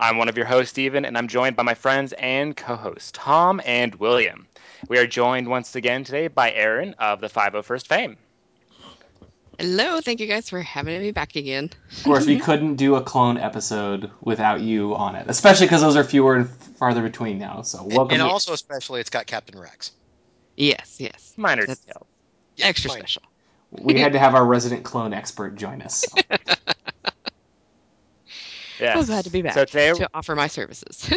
I'm one of your hosts, Steven, and I'm joined by my friends and co hosts, Tom and William. We are joined once again today by Aaron of the 501st fame. Hello, thank you guys for having me back again. Of course, we couldn't do a clone episode without you on it, especially because those are fewer and farther between now. So welcome. And also, especially, it's got Captain Rex. Yes, yes. Minor That's- detail. Extra fine. special. we had to have our resident clone expert join us. so. Yes. So glad to be back So today, to offer my services.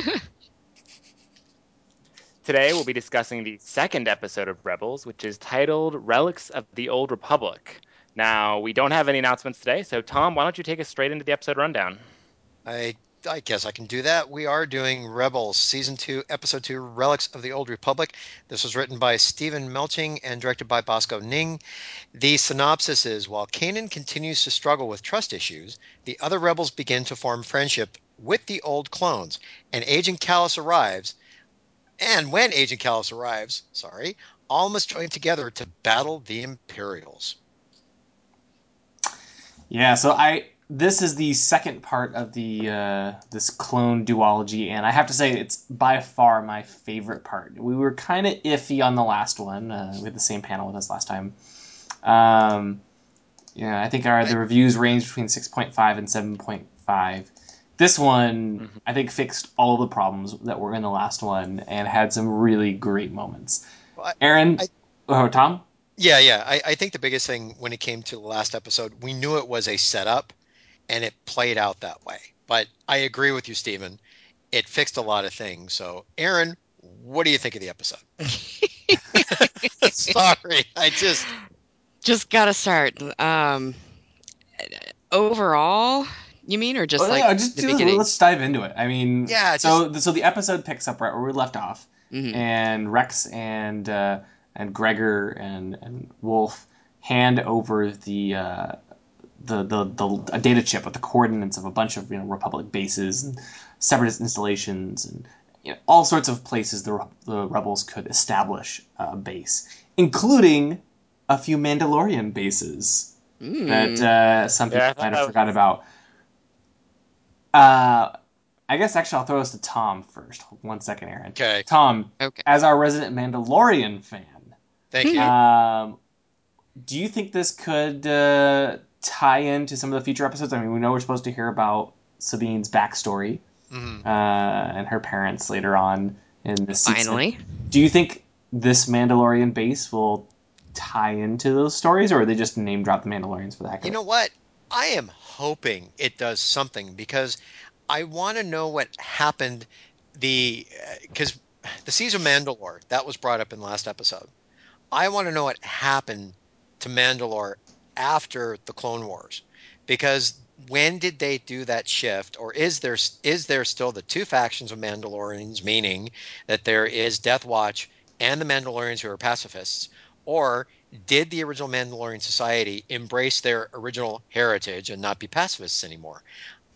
today we'll be discussing the second episode of Rebels, which is titled Relics of the Old Republic. Now, we don't have any announcements today, so Tom, why don't you take us straight into the episode rundown? I I guess I can do that. We are doing Rebels, Season 2, Episode 2, Relics of the Old Republic. This was written by Steven Melching and directed by Bosco Ning. The synopsis is While Kanan continues to struggle with trust issues, the other rebels begin to form friendship with the old clones, and Agent Kallus arrives. And when Agent Kallus arrives, sorry, all must join together to battle the Imperials. yeah, so I this is the second part of the uh, this clone duology, and I have to say it's by far my favorite part. We were kind of iffy on the last one. Uh, we had the same panel with us last time. Um, yeah, I think our the reviews range between six point five and seven point five. This one, Mhm. I think, fixed all the problems that were in the last one and had some really great moments. Well, I- Aaron, I- oh Tom, Yeah, yeah. I, I think the biggest thing when it came to the last episode, we knew it was a setup and it played out that way. But I agree with you, Stephen. It fixed a lot of things. So, Aaron, what do you think of the episode? Sorry, I just. just gotta start. Um, overall, you mean, or just Oh, like yeah, just the do- beginning? let's dive into it. I mean, Yeah, So so the episode picks up right where we left off, Mhm. and Rex and uh, and Gregor and and Wolf hand over the. Uh, the, the, the a data chip with the coordinates of a bunch of you know Republic bases and separatist installations and you know, all sorts of places the, the rebels could establish a base, including a few Mandalorian bases Mm. that uh, some people Yeah, might that have was- forgot about. Uh, I guess actually I'll throw this to Tom first. One second, Aaron. Okay, Tom, okay. as our resident Mandalorian fan, thank you. um, do you think this could uh, tie into some of the future episodes? I mean, we know we're supposed to hear about Sabine's backstory Mhm. uh, and her parents later on in this season. Finally, Do you think this Mandalorian base will tie into those stories, or are they just name drop the Mandalorians for the heck of You know what? I am hoping it does something because I want to know what happened. The because the Siege of Mandalore that was brought up in the last episode. I want to know what happened to Mandalore after the Clone Wars, because when did they do that shift, or is there is there still the two factions of Mandalorians, meaning that there is Death Watch and the Mandalorians who are pacifists, or did the original Mandalorian society embrace their original heritage and not be pacifists anymore?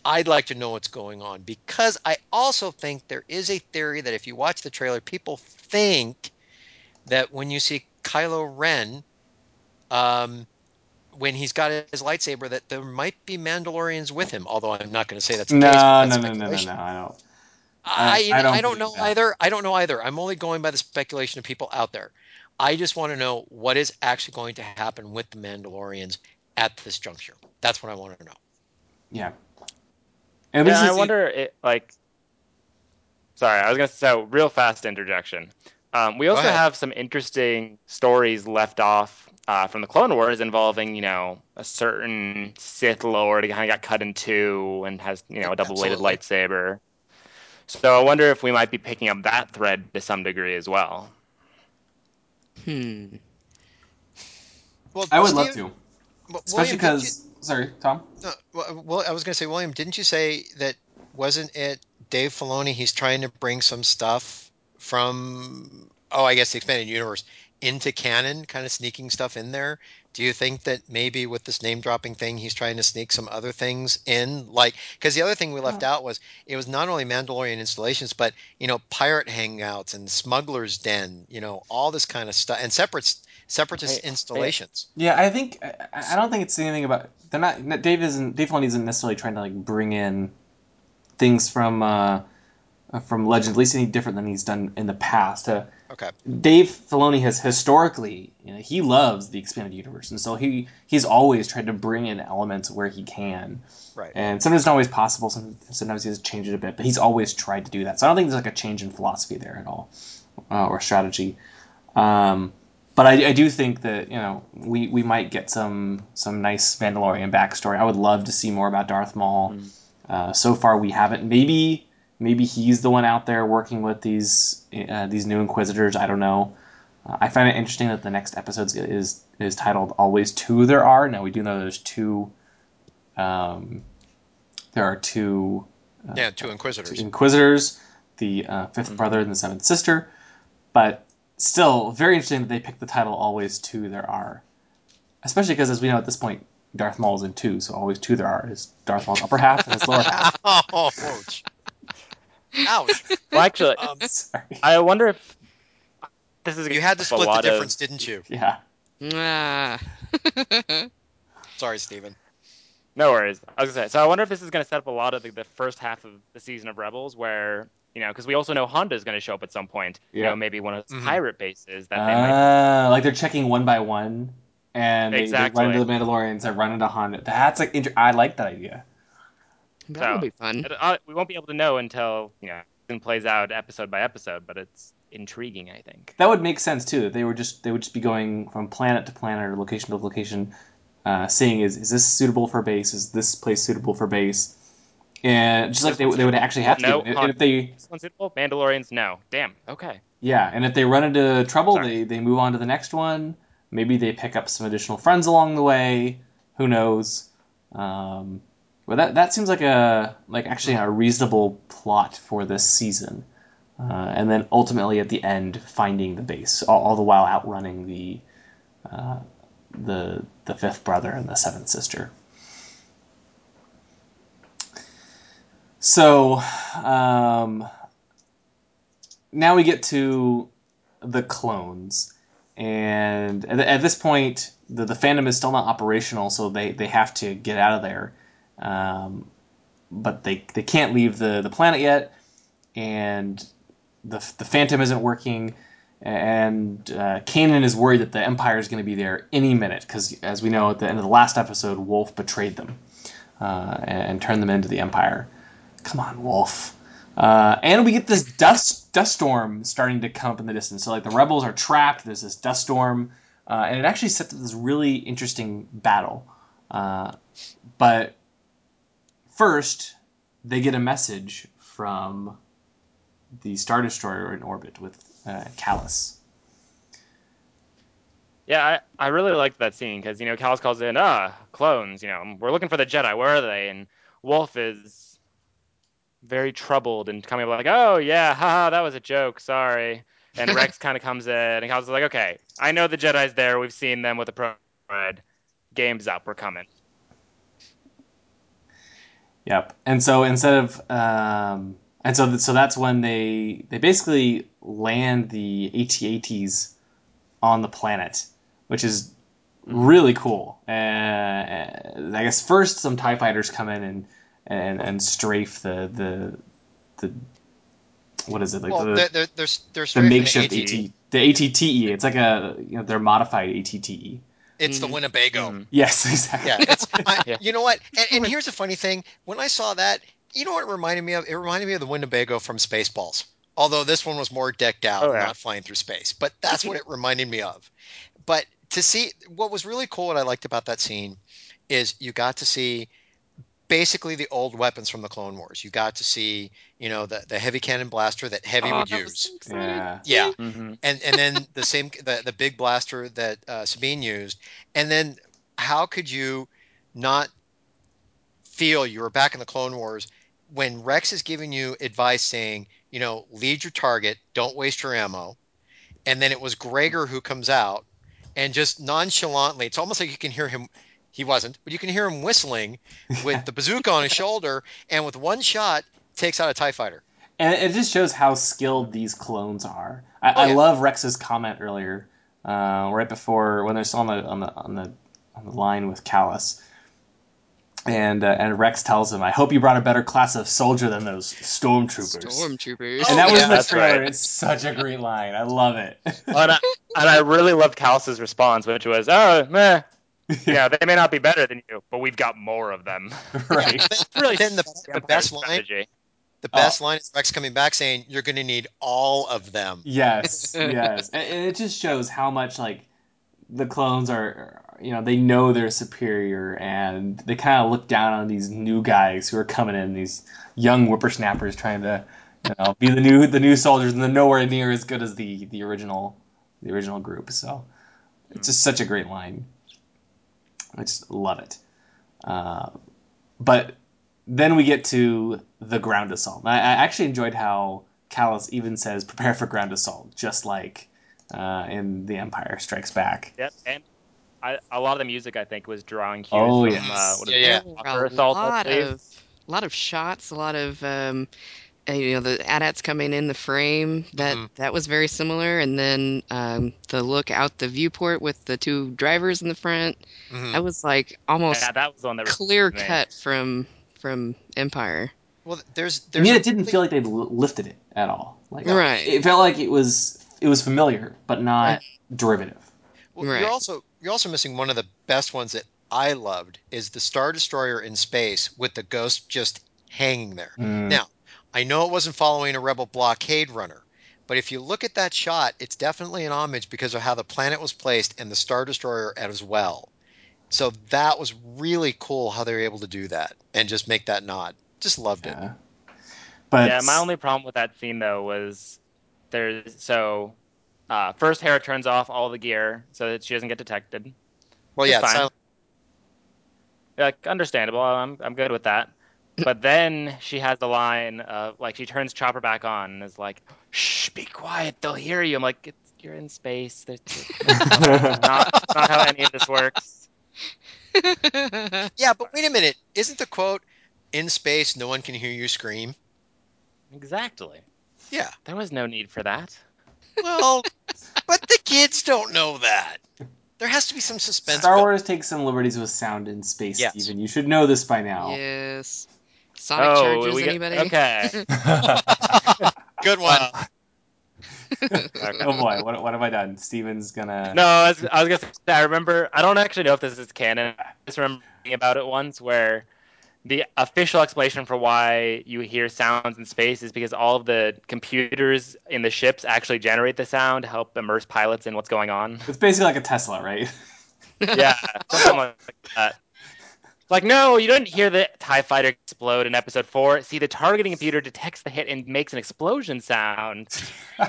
I'd like to know what's going on because I also think there is a theory that if you watch the trailer, people think that when you see Kylo Ren, um, when he's got his lightsaber, that there might be Mandalorians with him. Although I'm not going to say that's the No, case. but no, no, no, no, no. I don't. I, I- I I don't don't, know that. either. I don't know either. I'm only going by the speculation of people out there. I just want to know what is actually going to happen with the Mandalorians at this juncture. That's what I want to know. Yeah. At least Yeah, I wonder, it, like, sorry, I was gonna so real fast interjection. Um, we also have some interesting stories left off uh, from the Clone Wars involving, you know, a certain Sith Lord who kind of got cut in two and has, you know, a double-bladed lightsaber. So I wonder if we might be picking up that thread to some degree as well. hmm. Well, I would love Steve- to, Well, especially William, didn't because. Sorry, Tom. you- no, well, well, I was going to say, William, didn't you say that wasn't it Dave Filoni he's trying to bring some stuff from oh I guess the expanded universe into canon, kind of sneaking stuff in there. Do you think that maybe with this name dropping thing, he's trying to sneak some other things in? Like, because the other thing we left out was it was not only Mandalorian installations, but you know, pirate hangouts and smugglers' den, you know, all this kind of stuff, and separate separatist Hey, installations. Yeah, I think I, I don't think it's anything about they're not. Dave isn't. Dave Filoni isn't necessarily trying to like bring in things from uh, from Legend, at least any different than he's done in the past. Uh, Okay. Dave Filoni has historically, you know, he loves the expanded universe, and so he he's always tried to bring in elements where he can. Right. And sometimes it's not always possible. Some, sometimes he has to change it a bit, but he's always tried to do that. So I don't think there's like a change in philosophy there at all, uh, or strategy. Um, but I, I do think that you know we, we might get some some nice Mandalorian backstory. I would love to see more about Darth Maul. Uh, so far we haven't. Maybe maybe he's the one out there working with these uh, these new Inquisitors. I don't know. Uh, I find it interesting that the next episode is is titled "Always Two There Are." Now we do know there's two. Um, there are two Yeah, two Inquisitors. Inquisitors, the uh, 5th brother and the seventh sister, but still very interesting that they picked the title "Always Two There Are," especially because as we know at this point, Darth Maul is in two, so always two there are is Darth Maul's upper half and his lower half. oh, ouch. ouch. Well, actually, Um, I wonder if this is you had to split the lot of- difference, didn't you? Yeah. Ah. Sorry, Steven. No worries. I was gonna say. So I wonder if this is gonna set up a lot of the, the first half of the season of Rebels, where you know, because we also know Hondo is gonna show up at some point. You Yeah. know, maybe one of those Mhm. pirate bases that they might. Uh, like they're checking one by one, and they, they Exactly. run into the Mandalorians, they run into Hondo. That's like inter- I like that idea. That So, would be fun. It- uh, we won't be able to know until you know it plays out episode by episode, but it's intriguing. I think. That would make sense too. They were just they would just be going from planet to planet or location to location, uh, seeing is is this suitable for base? Is this place suitable for base? And just like they, they would actually have to. No, And Han- if they This one's suitable. Mandalorians, no. Damn. Okay. yeah, and if they run into trouble, Sorry. they they move on to the next one. Maybe they pick up some additional friends along the way. Who knows? Um, but that that seems like a like actually a reasonable plot for this season. Uh, and then ultimately at the end finding the base, all, all the while outrunning the uh, the the fifth brother and the seventh sister. So um, now we get to the clones, and at, at this point the, the Phantom is still not operational, so they, they have to get out of there. Um, but they, they can't leave the, the planet yet, and the, the Phantom isn't working, and uh, Kanan is worried that the Empire is going to be there any minute, because as we know, at the end of the last episode, Wolf betrayed them uh, and, and turned them into the Empire. Come on, Wolf. Uh, and we get this dust dust storm starting to come up in the distance. So like the rebels are trapped. There's this dust storm, uh, and it actually sets up this really interesting battle. Uh, but first, they get a message from the Star Destroyer in orbit with uh, Kallus. Yeah, I, I really liked that scene because you know Kallus calls in, ah, clones. You know, we're looking for the Jedi. Where are they? And Wolf is very troubled and coming up like, oh yeah, haha, that was a joke. Sorry. And Rex kind of comes in and Kallus is like, okay, I know the Jedi's there. We've seen them with the pro red. Game's up. We're coming. Yep. And so instead of um, and so so that's when they they basically land the AT-ATs on the planet, which is really cool. Uh, I guess first some Tie fighters come in and and, and strafe the the the what is it like Well, the, they're, they're, they're, the makeshift AT. AT the ATTE. It's like a you know they're modified ATTE. It's the Mhm. Winnebago. Mhm. Yes, exactly. Yeah, it's, I, Yeah. you know what? And, and here's a funny thing. When I saw that, you know what it reminded me of? It reminded me of the Winnebago from Spaceballs. Although this one was more decked out, Oh, yeah. not flying through space. But that's what it reminded me of. But to see what was really cool, what I liked about that scene, is you got to see basically the old weapons from the Clone Wars. You got to see, you know, the, the heavy cannon blaster that Heavy Oh, would that use. so yeah. Yeah, Mm-hmm. and and then the same the, the big blaster that uh, Sabine used, and then how could you not feel you were back in the Clone Wars when Rex is giving you advice saying, you know, lead your target, don't waste your ammo, and then it was Gregor who comes out and just nonchalantly, it's almost like you can hear him. He wasn't, but you can hear him whistling with the bazooka on his shoulder, and with one shot takes out a Tie Fighter. And it just shows how skilled these clones are. I, Oh, I love Rex's comment earlier, uh, right before when they're still on the on the on the on the line with Kallus, and uh, and Rex tells him, "I hope you brought a better class of soldier than those stormtroopers." Stormtroopers. and that Oh, was yeah, the that's trailer. right. It's such a great line. I love it. and, I, and I really loved Kallus's response, which was, "Oh, meh, yeah, they may not be better than you, but we've got more of them." right. It's really Then the, the Empire best line, strategy. the Oh. best line is Rex coming back saying, "You're going to need all of them." Yes, yes, and, and it just shows how much like the clones are. You know, they know they're superior, and they kind of look down on these new guys who are coming in, these young whippersnappers trying to, you know, be the new the new soldiers, and they're nowhere near as good as the the original the original group. So it's hmm. just such a great line. I just love it. Uh, but then we get to the ground assault. I, I actually enjoyed how Kallus even says prepare for ground assault, just like uh, in The Empire Strikes Back. Yep, and I, a lot of the music I think was drawing cues Oh, from yes. uh, what is Yeah, it, yeah. Walker a Assault, lot of a lot of shots, a lot of um, you know the AT-ATs coming in the frame. That Mhm. that was very similar, and then um, the look out the viewport with the two drivers in the front. Mhm. That was like almost Yeah, that was the one was clear me. cut from from Empire. Well, there's I mean, it didn't feel like they lifted it at all. Like, Right. It felt like it was it was familiar, but not derivative. Well, Right. You're also you're also missing one of the best ones that I loved is the Star Destroyer in space with the ghost just hanging there. Mm. Now, I know it wasn't following a rebel blockade runner, but if you look at that shot, it's definitely an homage because of how the planet was placed and the Star Destroyer as well. So that was really cool how they were able to do that and just make that nod. Just loved it. Yeah. But Yeah, my only problem with that scene though was there's so uh, first Hera turns off all the gear so that she doesn't get detected. Well, It's yeah, fine. silent- Like understandable, I'm I'm good with that. But then she has the line of like she turns Chopper back on and is like, "Shh, be quiet, they'll hear you." I'm like, it's, "You're in space. That's not not how any of this works." yeah, but wait a minute. Isn't the quote in space no one can hear you scream? Exactly. Yeah. There was no need for that. Well, but the kids don't know that. There has to be some suspense. Star built. Wars takes some liberties with sound in space, Yes. Steven. You should know this by now. yes. Sonic oh, charges. we get- anybody? okay. Good one. Well, okay. oh boy, what, what have I done? Steven's gonna. No, I was, I was gonna say I remember. I don't actually know if this is canon. I just remember reading about it once, where the official explanation for why you hear sounds in space is because all of the computers in the ships actually generate the sound to help immerse pilots in what's going on. It's basically like a Tesla, right? yeah, something like that. Like, no, you didn't hear the TIE fighter explode in episode four. See, the targeting computer detects the hit and makes an explosion sound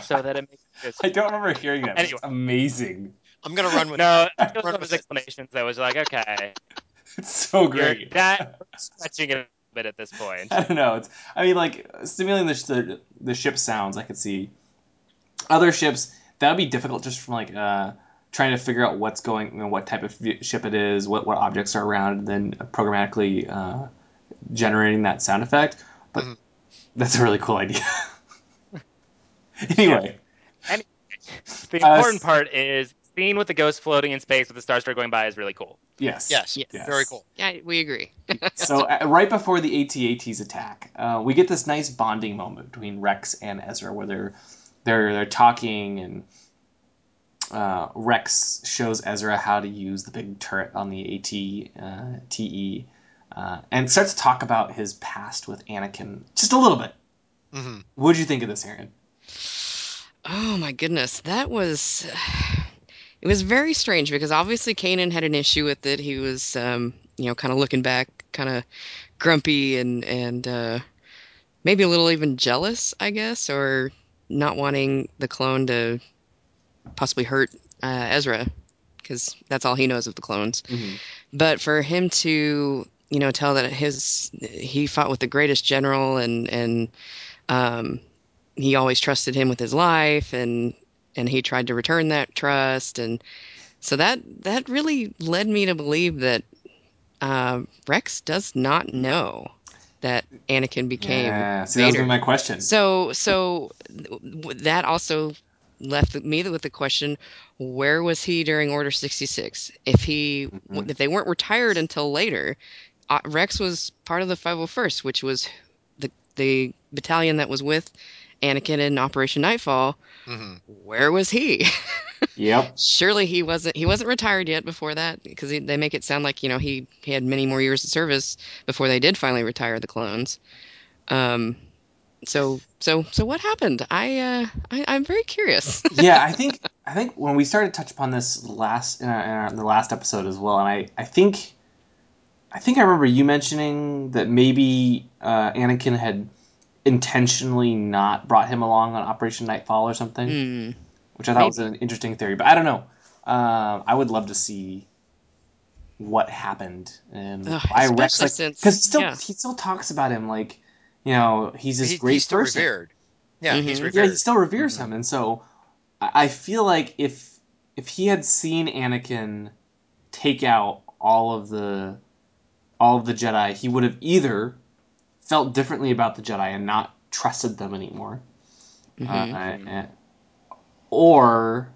so that it makes this. I don't remember hearing that. Anyway. It's amazing. I'm gonna run with No, it was Run one of his explanations that was like, okay, It's so you're great. that stretching it a bit at this point. I don't know. It's. I mean, like simulating the the, the ship sounds. I could see other ships. That would be difficult just from like uh, trying to figure out what's going, you know, what type of ship it is, what what objects are around, and then programmatically uh, generating that sound effect. But Mhm. that's a really cool idea. anyway, The Uh, important s- part is seeing with the ghost floating in space with the Star Destroyer going by is really cool. yes, yes, Yes. very cool. Yeah, we agree. So uh, right before the AT-ATs attack, uh, we get this nice bonding moment between Rex and Ezra, where they're they're they're talking, and uh, Rex shows Ezra how to use the big turret on the AT uh, TE, uh, and starts to talk about his past with Anakin just a little bit. hmm What did you think of this, Aaron? Oh my goodness, that was it was very strange because obviously Kanan had an issue with it. He was um, you know, kind of looking back, kind of grumpy and and uh maybe a little even jealous, I guess, or not wanting the clone to possibly hurt uh, Ezra because that's all he knows of the clones. But for him to you know, tell that his he fought with the greatest general and and um, he always trusted him with his life and and he tried to return that trust and so that that really led me to believe that uh, Rex does not know that Anakin became Yeah, see, that was Vader. gonna be my question. So, so that also left me with the question: Where was he during Order sixty six? If he, Mhm. if they weren't retired until later, uh, Rex was part of the five hundred first, which was the the battalion that was with Anakin in Operation Knightfall. hmm Where was he? Yep. Surely he wasn't. He wasn't retired yet before that, because they make it sound like you know he he had many more years of service before they did finally retire the clones. Um, so so so what happened? I uh I, I'm very curious. yeah, I think I think when we started to touch upon this last in, our, in, our, in the last episode as well, and I, I think I think I remember you mentioning that maybe uh, Anakin had intentionally not brought him along on Operation Knightfall or something, Hmm. which I thought was an interesting theory. But I don't know. Um, I would love to see what happened and Ugh, why Rex like since- because still yeah. he still talks about him like you know he's this He, great he's still person. revered. Yeah, he's Mhm. revered. Yeah, he still reveres him, and so I I feel like if if he had seen Anakin take out all of the all of the Jedi, he would have either felt differently about the Jedi and not trusted them anymore, Mhm. uh, and- or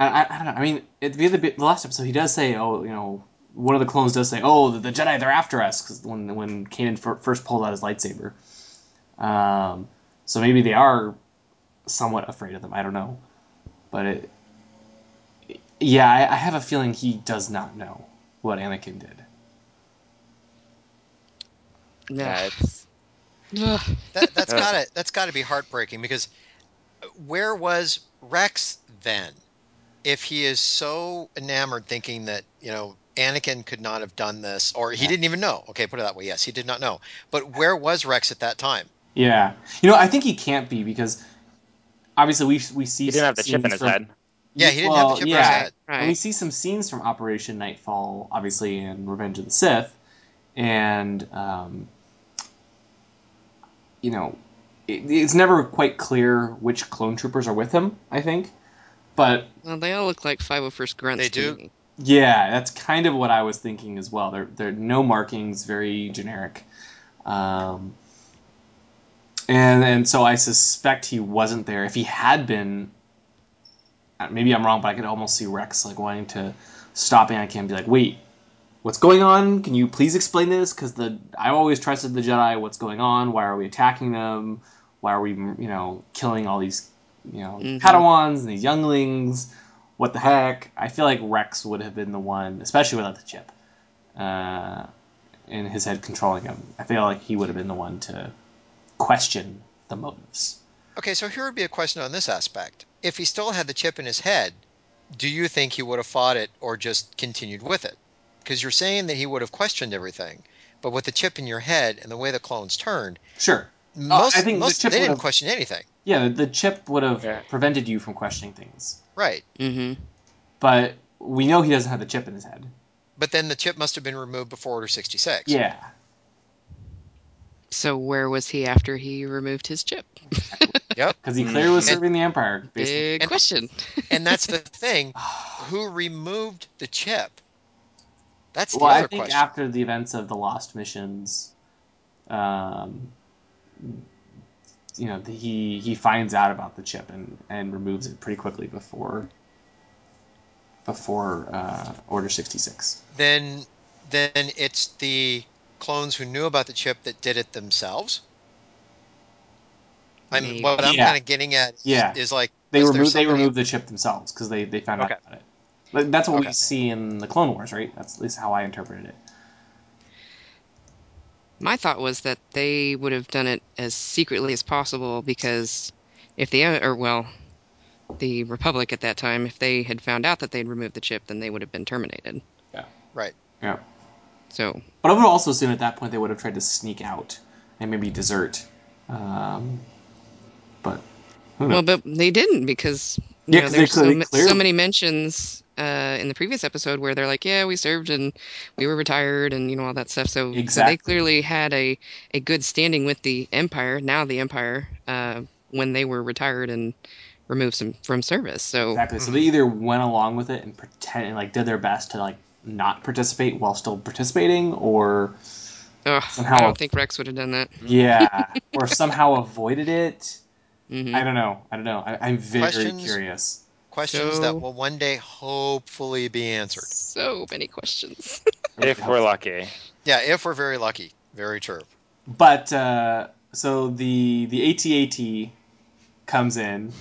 I, I, I don't know. I mean, at the, other bit- the last episode, he does say, "Oh, you know." One of the clones does say, "Oh, the, the Jedi, they're after us," because when when Kanan fir- first pulled out his lightsaber, um, so maybe they are somewhat afraid of them. I don't know, but it, yeah, I, I have a feeling he does not know what Anakin did. Yeah, Ugh. it's Ugh. That, that's Ugh. gotta that's gotta be heartbreaking because where was Rex then? If he is so enamored, thinking that you know Anakin could not have done this, or he Yeah. didn't even know. Okay, put it that way. Yes, he did not know. But where was Rex at that time? Yeah, you know, I think he can't be because obviously we we see he didn't have the chip in his from- head. Yeah, he didn't have the well, chip in yeah, his head. Right. And we see some scenes from Operation Knightfall, obviously, in Revenge of the Sith, and um, you know, it, it's never quite clear which clone troopers are with him. I think, but Well, they all look like 501st grunts. They do. me. Yeah, that's kind of what I was thinking as well. There, there are no markings, very generic, um, and and so I suspect he wasn't there. If he had been, uh, maybe I'm wrong, but I could almost see Rex like wanting to stop Anakin and be like, "Wait, what's going on? Can you please explain this? Because the I always trusted the Jedi. What's going on? Why are we attacking them? Why are we, you know, killing all these, you know, Mhm. Padawans and these younglings? What the heck? I feel like Rex would have been the one, especially without the chip, uh, in his head controlling him. I feel like he would have been the one to question the motives. Okay, so here would be a question on this aspect. If he still had the chip in his head, do you think he would have fought it or just continued with it? Because you're saying that he would have questioned everything, but with the chip in your head and the way the clones turned, Sure. most, I think the most chip they would didn't have- question anything. Yeah, the chip would have Yeah. prevented you from questioning things, Right. Mm-hmm. but we know he doesn't have the chip in his head. But then the chip must have been removed before Order 66. Yeah. So where was he after he removed his chip? Yep. Because he clearly was And- serving the Empire. Basically. Big And- question. And that's the thing. Who removed the chip? That's the Well, I think question. after the events of the Lost Missions, um, you know, he he finds out about the chip and, and removes it pretty quickly before before uh, Order sixty six. then then it's the clones who knew about the chip that did it themselves. I mean, what I'm Yeah. kind of getting at Yeah. is like They removed they removed the chip themselves because they, they found Okay. out about it. But that's what Okay. we see in the Clone Wars, right? That's at least how I interpreted it. My thought was that they would have done it as secretly as possible because if the or well, the Republic at that time, if they had found out that they'd removed the chip, then they would have been terminated. Yeah. Right. Yeah. So But I would also assume at that point they would have tried to sneak out and maybe desert. Um, but who knows? well, but they didn't because you Yeah, know 'cause they there's so, clearly- so many mentions uh, in the previous episode where they're like, "Yeah, we served and we were retired and you know all that stuff." So, so they clearly had a a good standing with the Empire. Now the Empire, uh, when they were retired and removed some from service. So Exactly. So they either went along with it and pretend and like did their best to like not participate while still participating, or ugh, somehow- I don't think Rex would have done that. yeah, or somehow avoided it. hmm I don't know. I don't know. I, I'm very Questions? curious. Questions So- that will one day hopefully be answered. So many questions. If we're lucky. Yeah, if we're very lucky. Very true. But uh, so the the AT-AT comes in.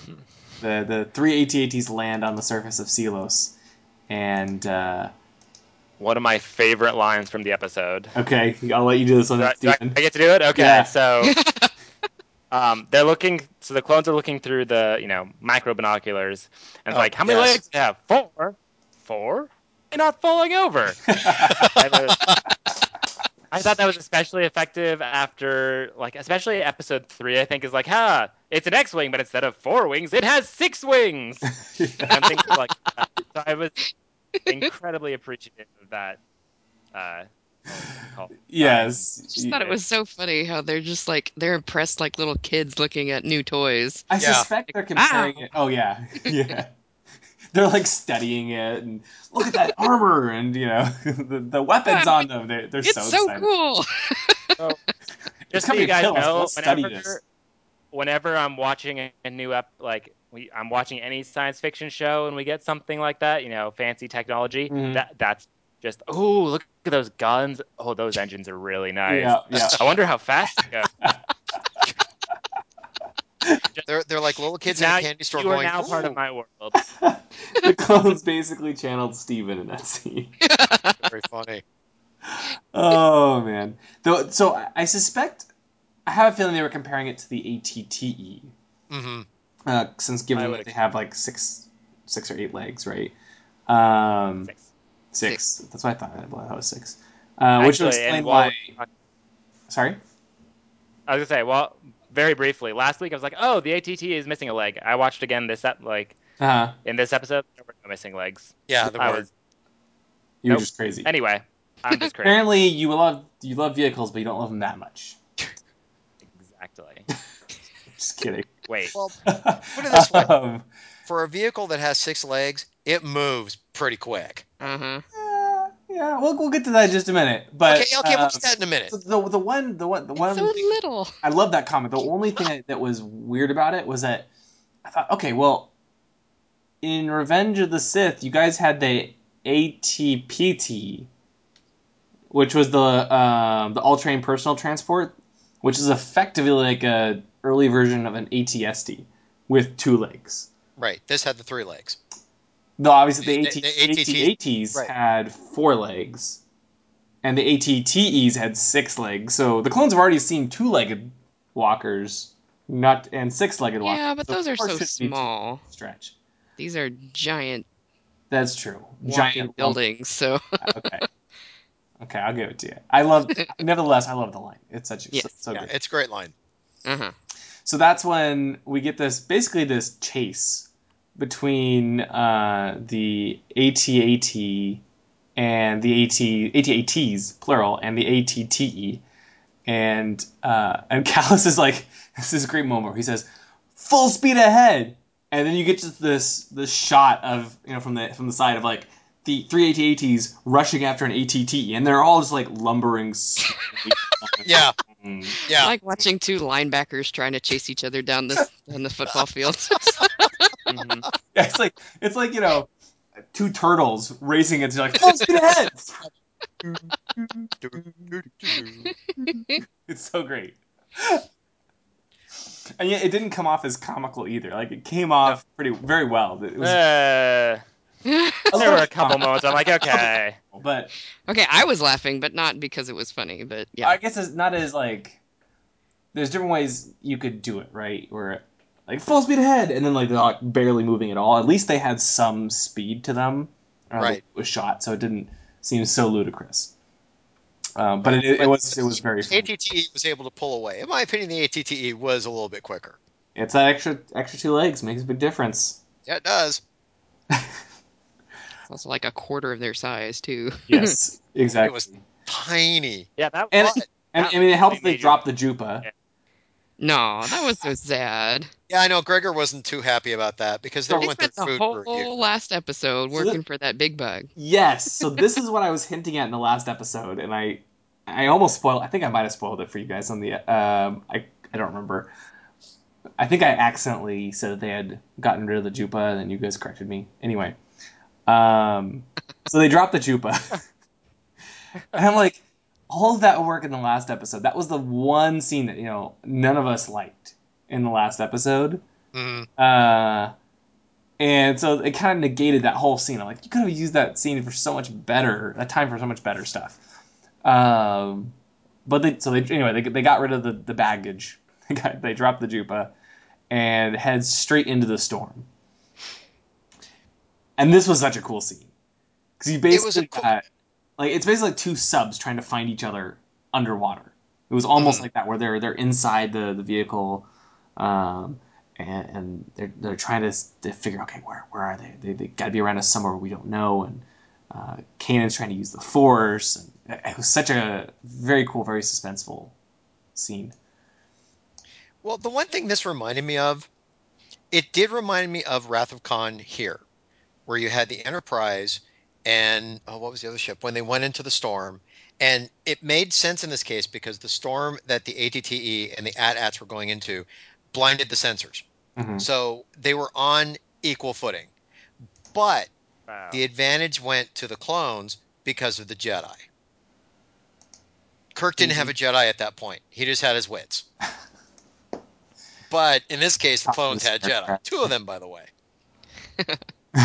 The the three AT-ATs land on the surface of Seelos, and uh, One of my favorite lines from the episode. okay, I'll let you do this one, Do I, do I- I get to do it? Okay, Yeah. so um, they're looking. So the clones are looking through the you know micro binoculars, and Oh, like, how many yes. legs do you have? Four. Four. They're not falling over. I, thought that was especially effective after, like, especially episode three. I think is like, ha, it's an X-wing, but instead of four wings, it has six wings. and things like. So I was incredibly appreciative of that. Uh, call- I just thought it was so funny how they're just like they're impressed like little kids looking at new toys. I Yeah. suspect they're comparing Ow. it. Oh yeah, yeah. They're like studying it and look at that armor and you know the, the weapons on them. They're, they're It's so, so, excited. cool. just so you guys kill know, Let's whenever, this. whenever I'm watching a, a new ep, like we, I'm watching any science fiction show, and we get something like that, you know, fancy technology. Mhm. That that's just oh, look at those guns. Oh, those engines are really nice. Yeah, yeah. I wonder how fast they go. They're they're like little kids in a candy store you are going. now part of my world. the clones basically channeled Steven in that scene. Very funny. Oh man. Though, so I- I suspect I have a feeling they were comparing it to the ATTE, mm-hmm. uh, since given that they have like six, six or eight legs, right? Um, Six. Six. That's what I thought. I thought it was six. Uh, which will Actually, and explain while why. Sorry. I was gonna say, well, very briefly, last week I was like, oh, the ATT is missing a leg. I watched again this ep- like Uh huh. in this episode, there were no missing legs. Yeah, the I word. was You're Nope. just crazy. anyway. I'm just crazy. Apparently, you love you love vehicles, but you don't love them that much. exactly. Just kidding. Wait. Well, put it this way. Um, For a vehicle that has six legs, it moves pretty quick. Uh huh. uh, yeah, we'll we'll get to that in just a minute. But okay, okay, we'll um, get to that in a minute. so the the one the one the one So little. I love that comment. The only thing that, that was weird about it was that I thought, okay, well, in Revenge of the Sith, you guys had the ATPT, which was the um, the all train personal transport, which is effectively like a early version of an ATST with two legs. Right. This had the three legs. No, obviously the, The- AT, the ATT AT-ATs right. had four legs, and the ATTEs had six legs. So the clones have already seen two-legged walkers, not and six-legged walkers. Yeah, but So those are so shouldn't be too small. Stretch. These are giant That's true. Giant buildings. So Okay. Okay, I'll give it to you. I love. nevertheless, I love the line. It's such a Yes. so, so yeah, good. it's a great line. uh huh. So that's when we get this basically this chase between uh, the ATAT and the AT ATATs plural and the ATTE, and uh, and Kallus is like this is a great moment where he says full speed ahead, and then you get just this this shot of you know from the from the side of like the three ATATs rushing after an ATT, and they're all just like lumbering. Yeah, on. yeah. Like watching two linebackers trying to chase each other down the on the football field. Mhm. Yeah, it's like it's like you know, two turtles racing into like full speed ahead. It's so great, and yet it didn't come off as comical either. Like it came off pretty very well. It was Uh, a there were a couple comical, moments I'm like, okay. but okay, I was laughing, but not because it was funny. But yeah, I guess it's not as like. There's different ways you could do it, right? Where like full speed ahead, and then like they're like barely moving at all. At least they had some speed to them. uh, Right. It was shot, so it didn't seem so ludicrous. Um, but it, it was it was very. Fun. ATTE was able to pull away. In my opinion, the ATTE was a little bit quicker. It's that extra extra two legs makes a big difference. Yeah, it does. Plus, like a quarter of their size too. Yes, exactly. It was tiny. Yeah, that And- was. and that I mean, it helps they major. dropped the Joopa. Yeah. No, that was so sad. Yeah, I know. Gregor wasn't too happy about that because they They went their spent the whole review. last episode So working for that big bug. Yes. So this is what I was hinting at in the last episode, and I, I almost spoiled. I think I might have spoiled it for you guys on the. Um, I I don't remember. I think I accidentally said that they had gotten rid of the Joopa, and then you guys corrected me. Anyway, um, so they dropped the Joopa, and I'm like, all of that work in the last episode. That was the one scene that you know none of us liked in the last episode. Mhm. Uh, and so it kind of negated that whole scene. I'm like, you could have used that scene for so much better, a time for so much better stuff. Um, but they, so they, anyway, they, they got rid of the, the baggage. They, got, they dropped the Joopa and heads straight into the storm. And this was such a cool scene. Because you It basically cool- got, like, it's basically like two subs trying to find each other underwater. It was almost Mhm. like that, where they're, they're inside the, the vehicle, um, and, and they're, they're trying to, to figure okay where, where are they they, they got to be around us somewhere we don't know and uh, Kanan's trying to use the force and it it was such a very cool very suspenseful scene Well, the one thing this reminded me of, it did remind me of Wrath of Khan here, where you had the Enterprise and oh, what was the other ship when they went into the storm, and it made sense in this case because the storm that the ATTE and the AT-ATs were going into blinded the sensors, Mhm. so they were on equal footing, but Wow. the advantage went to the clones because of the Jedi. Kirk didn't have a Jedi at that point. He just had his wits. But in this case, the clones had Jedi. Two of them, by the way.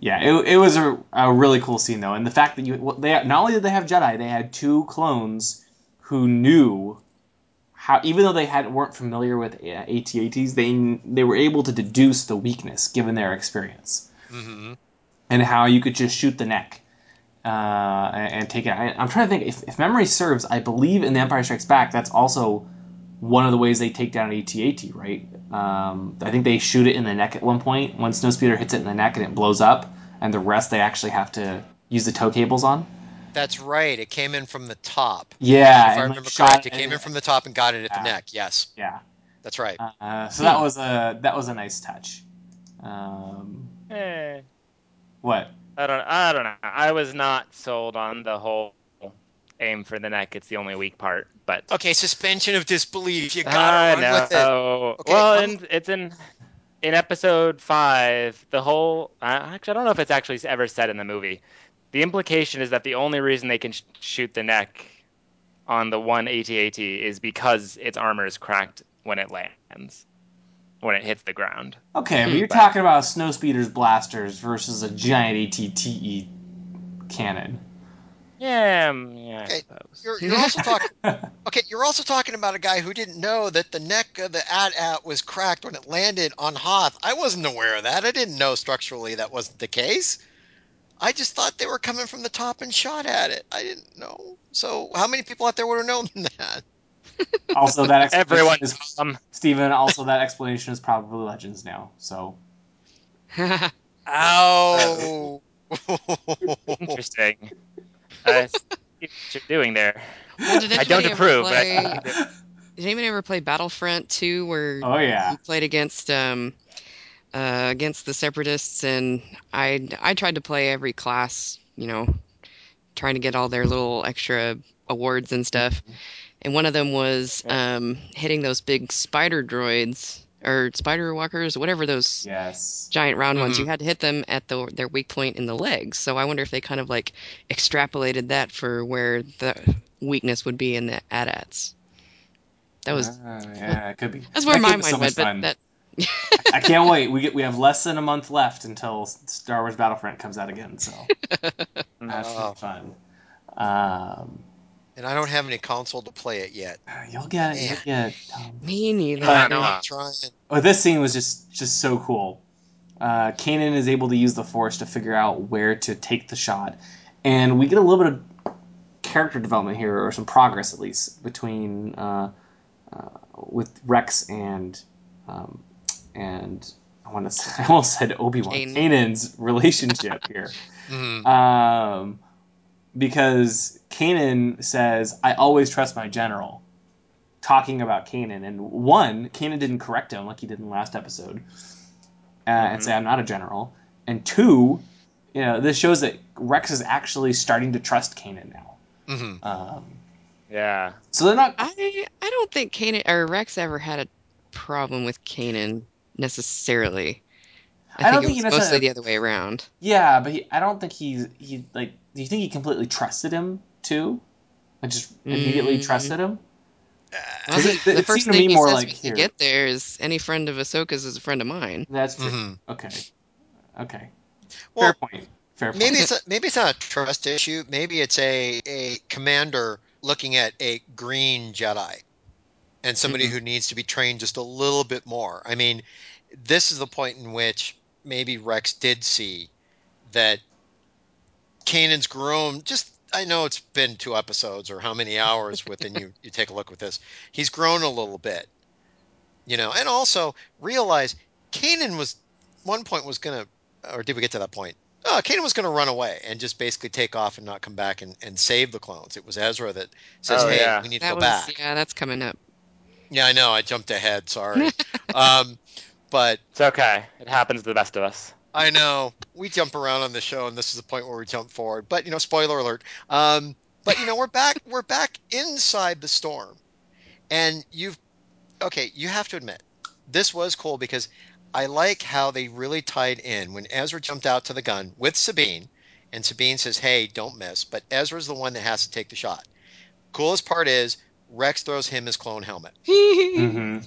yeah it, it was a, a really cool scene though and the fact that you well, they not only did they have Jedi they had two clones who knew how even though they had weren't familiar with AT-ATs they they were able to deduce the weakness given their experience hmm and how you could just shoot the neck uh, and, and take it. I, I'm trying to think if, if memory serves. I believe in The Empire Strikes Back, that's also one of the ways they take down an AT-AT, right? Um, I think they shoot it in the neck at one point. When Snowspeeder hits it in the neck and it blows up, and the rest they actually have to use the tow cables on. That's right. It came in from the top. Yeah, if I remember like, correct, it came in from the top and got it at Yeah. the neck. Yes, Yeah, that's right. uh, so that was a that was a nice touch. Um, Eh, what? I don't. I don't know. I was not sold on the whole aim for the neck. It's the only weak part. But Okay, suspension of disbelief. You gotta run with it. know. Okay, well, I'm- in, it's in in episode five. The whole uh, actually, I don't know if it's actually ever said in the movie. The implication is that the only reason they can sh- shoot the neck on the one AT-AT is because its armor is cracked when it lands, when it hits the ground. Okay, but Hmm. you're talking about Snowspeeder's blasters versus a giant AT-TE cannon. Yeah, um, yeah, Okay. You're, you're also talking. Okay, you're also talking about a guy who didn't know that the neck of the AT-AT was cracked when it landed on Hoth. I wasn't aware of that. I didn't know structurally that wasn't the case. I just thought they were coming from the top and shot at it. I didn't know. So, how many people out there would have known that? Also, that explanation Everyone, is um, Steven, also that explanation is probably legends now. So Ow! interesting. I see what you're doing there. well, did I don't anybody ever approve, but play? I Did anybody ever play Battlefront 2 where Oh yeah. you played against um uh against the separatists and I I tried to play every class, you know, trying to get all their little extra awards and stuff. And one of them was um hitting those big spider droids or spider walkers, whatever those Yes. giant round ones. Mhm. You had to hit them at the their weak point in the legs. So I wonder if they kind of like extrapolated that for where the weakness would be in the AT-ATs. That was Ah, yeah, it could be. that's where That my mind so went, but that I can't wait. We get we have less than a month left until Star Wars Battlefront comes out again. So that should Oh. fun. Um, and I don't have any console to play it yet. you'll get it. You'll get it. Tom. me neither. But- I'm trying. Oh, this scene was just just so cool. Uh, Kanan is able to use the Force to figure out where to take the shot, and we get a little bit of character development here, or some progress at least, between uh, uh, with Rex and um, and I want to. I almost said Obi Wan. Kanan. Kanan's relationship here, Mhm. um, because Kanan says, "I always trust my general." Talking about Kanan, and one, Kanan didn't correct him like he did in the last episode, uh, and say, "I'm not a general." And two, you know, this shows that Rex is actually starting to trust Kanan now. Mhm. Um, Yeah. so they're not. I I don't think Kanan or Rex ever had a problem with Kanan necessarily. I, I don't think, think it he mostly necessarily- the other way around. Yeah, but he, I don't think he's he like. Do you think he completely trusted him too? Like just immediately Mm. trusted him? Well, 'Cause the, it- the it first seemed to thing me he more says like when here. you get there is any friend of Ahsoka's is a friend of mine. That's true. Mhm. Okay. Okay. Well, Fair point. Fair point. maybe it's a, maybe it's not a trust issue. Maybe it's a a commander looking at a green Jedi and somebody who needs to be trained just a little bit more. I mean, this is the point in which maybe Rex did see that Kanan's grown. Just I know it's been two episodes or how many hours within you you take a look with this. He's grown a little bit, you know, and also realize Kanan was one point was gonna, or did we get to that point? Oh, Kanan was going to run away and just basically take off and not come back and, and save the clones. It was Ezra that says, Oh, "Hey, yeah. we need to go was back." yeah, that's coming up. Yeah, I know. I jumped ahead. Sorry. um, but It's okay. It happens to the best of us. I know we jump around on the show, and this is the point where we jump forward. But you know, spoiler alert. Um, but you know, we're back. We're back inside the storm, and you've okay. You have to admit, this was cool because I like how they really tied in when Ezra jumped out to the gun with Sabine, and Sabine says, "Hey, don't miss." But Ezra's the one that has to take the shot. Coolest part is Rex throws him his clone helmet. hmm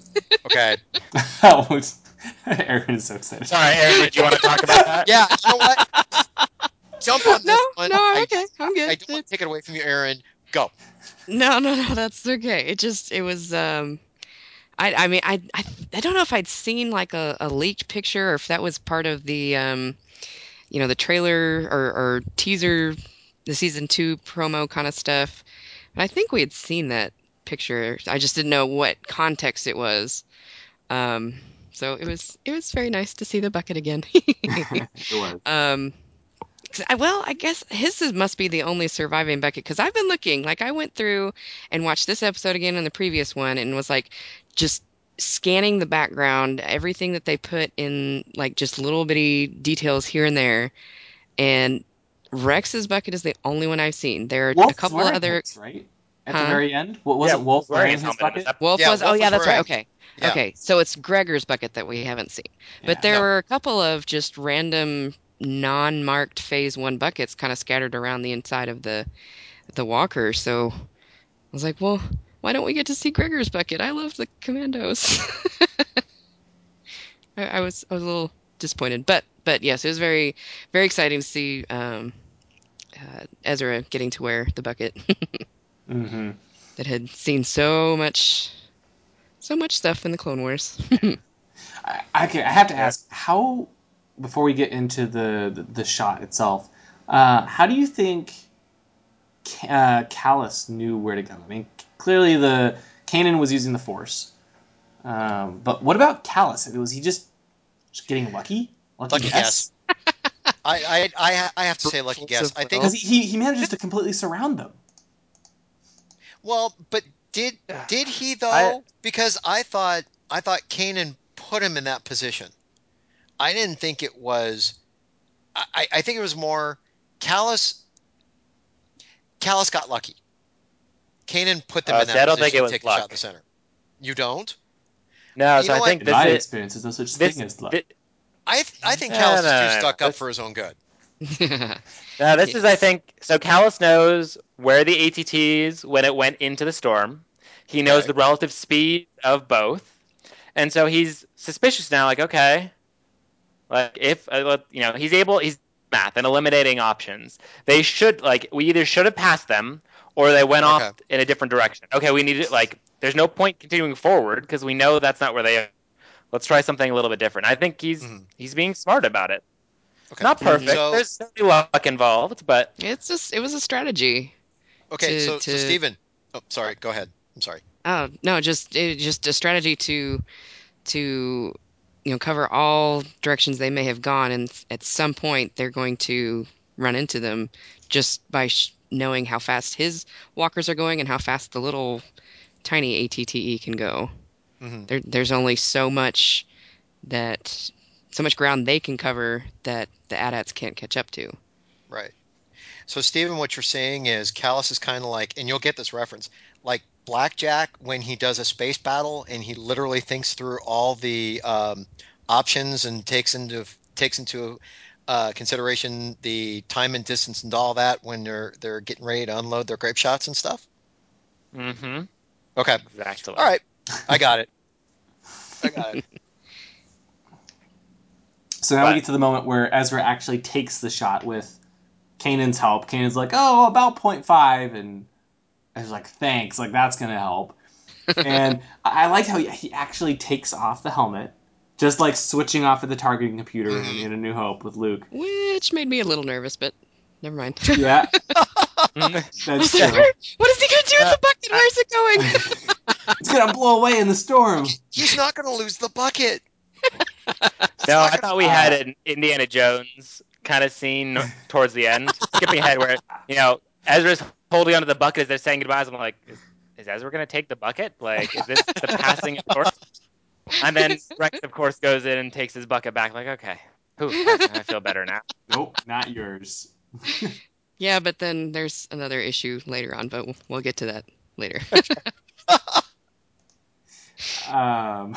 Okay. that was Aaron is so excited. Sorry, Aaron, did you want to talk about that? Yeah, you know what? Jump on this no, one. no, I'm okay. I'm good. I don't want to take it away from you, Aaron. Go. No, no, no, that's okay. It just it was um I I mean I I, I don't know if I'd seen like a, a leaked picture or if that was part of the um you know the trailer or, or teaser the season 2 promo kind of stuff. But I think we had seen that picture. I just didn't know what context it was. Um so it was it was very nice to see the bucket again. it was. Um, I, well, I guess his is, must be the only surviving bucket because I've been looking. Like I went through and watched this episode again and the previous one, and was like just scanning the background, everything that they put in, like just little bitty details here and there. And Rex's bucket is the only one I've seen. There are a couple other. right at the very end. What was Yeah, it? Wolf wearing wearing his his helmet bucket. Wolf Yeah, was. Wolf oh yeah, that's right. wearing- Okay. Yeah. Okay, so it's Gregor's bucket that we haven't seen. But Yeah. there No. were a couple of just random non-marked phase 1 buckets kind of scattered around the inside of the the walker. So I was like, "Well, why don't we get to see Gregor's bucket? I love the commandos." I, I was I was a little disappointed, but but yes, it was very very exciting to see um, uh, Ezra getting to wear the bucket hmm that had seen so much so much stuff in the Clone Wars. I, I, can, I have to ask how before we get into the the, the shot itself. Uh, how do you think uh, Kallus knew where to go? I mean, clearly the Kanan was using the Force, um, but what about Kallus? Was he just, just getting lucky? Lucky guess. I, I, I, I have to say, lucky guess. I think. Because he, he manages to completely surround them. Well, but did did he though? I- because I thought I thought Kanan put him in that position. I didn't think it was. I, I think it was more Kallus. Kallus got lucky. Kanan put them Uh, in that see, I don't position think it to was take the shot luck. in the center. You don't? No, You so I what? think In this my is experience, there's no such this, thing as luck. thi- I th- I think No, Kallus no, is no, too no. stuck up That's- for his own good. No, this is, I think, so Kallus knows where the ATTs when it went into the storm. He knows Okay. the relative speed of both, and so he's suspicious now. Like, okay, like if uh, you know he's able, he's math and eliminating options. They should like we either should have passed them or they went off in a different direction. Okay, we need to like. There's no point continuing forward because we know that's not where they. are. Let's try something a little bit different. I think he's Mhm. he's being smart about it. Okay. Not perfect. So- There's certainly luck involved, but it's just it was a strategy. Okay, to- so, so Stephen. Oh, sorry. Go ahead. I'm sorry. Oh no, just it, just a strategy to to you know cover all directions they may have gone, and at some point they're going to run into them just by sh- knowing how fast his walkers are going and how fast the little tiny ATTE can go. Mhm. There, there's only so much that so much ground they can cover that the AT-ATs can't catch up to. Right. So, Stephen, what you're saying is Kallus is kind of like, and you'll get this reference, like Blackjack when he does a space battle and he literally thinks through all the um, options and takes into takes into uh, consideration the time and distance and all that when they're they're getting ready to unload their grape shots and stuff. Mm-hmm. Okay. Exactly. All right. I got it. I got it. So now But- we get to the moment where Ezra actually takes the shot with Kanan's help. Kanan's like, "Oh, about 0.5," and Ezra's like, "Thanks, like that's gonna help." and I I like how he, he actually takes off the helmet, just like switching off of the targeting computer in, Mhm. A New Hope with Luke. Which made me a little nervous, but never mind. Yeah, that's What true. is he gonna do with the bucket? Where's it going? it's gonna blow away in the storm. He's not going to lose the bucket. No, I thought we Uh, had an Indiana Jones kind of scene towards the end, skipping ahead where you know Ezra's holding onto the bucket as they're saying goodbyes. I'm like, is, is Ezra going to take the bucket? Like, is this the passing of torch? And then Rex, of course, goes in and takes his bucket back. Like, okay, Whew, I, I feel better now. Nope, not yours. yeah, but then there's another issue later on, but we'll, we'll get to that later. Um,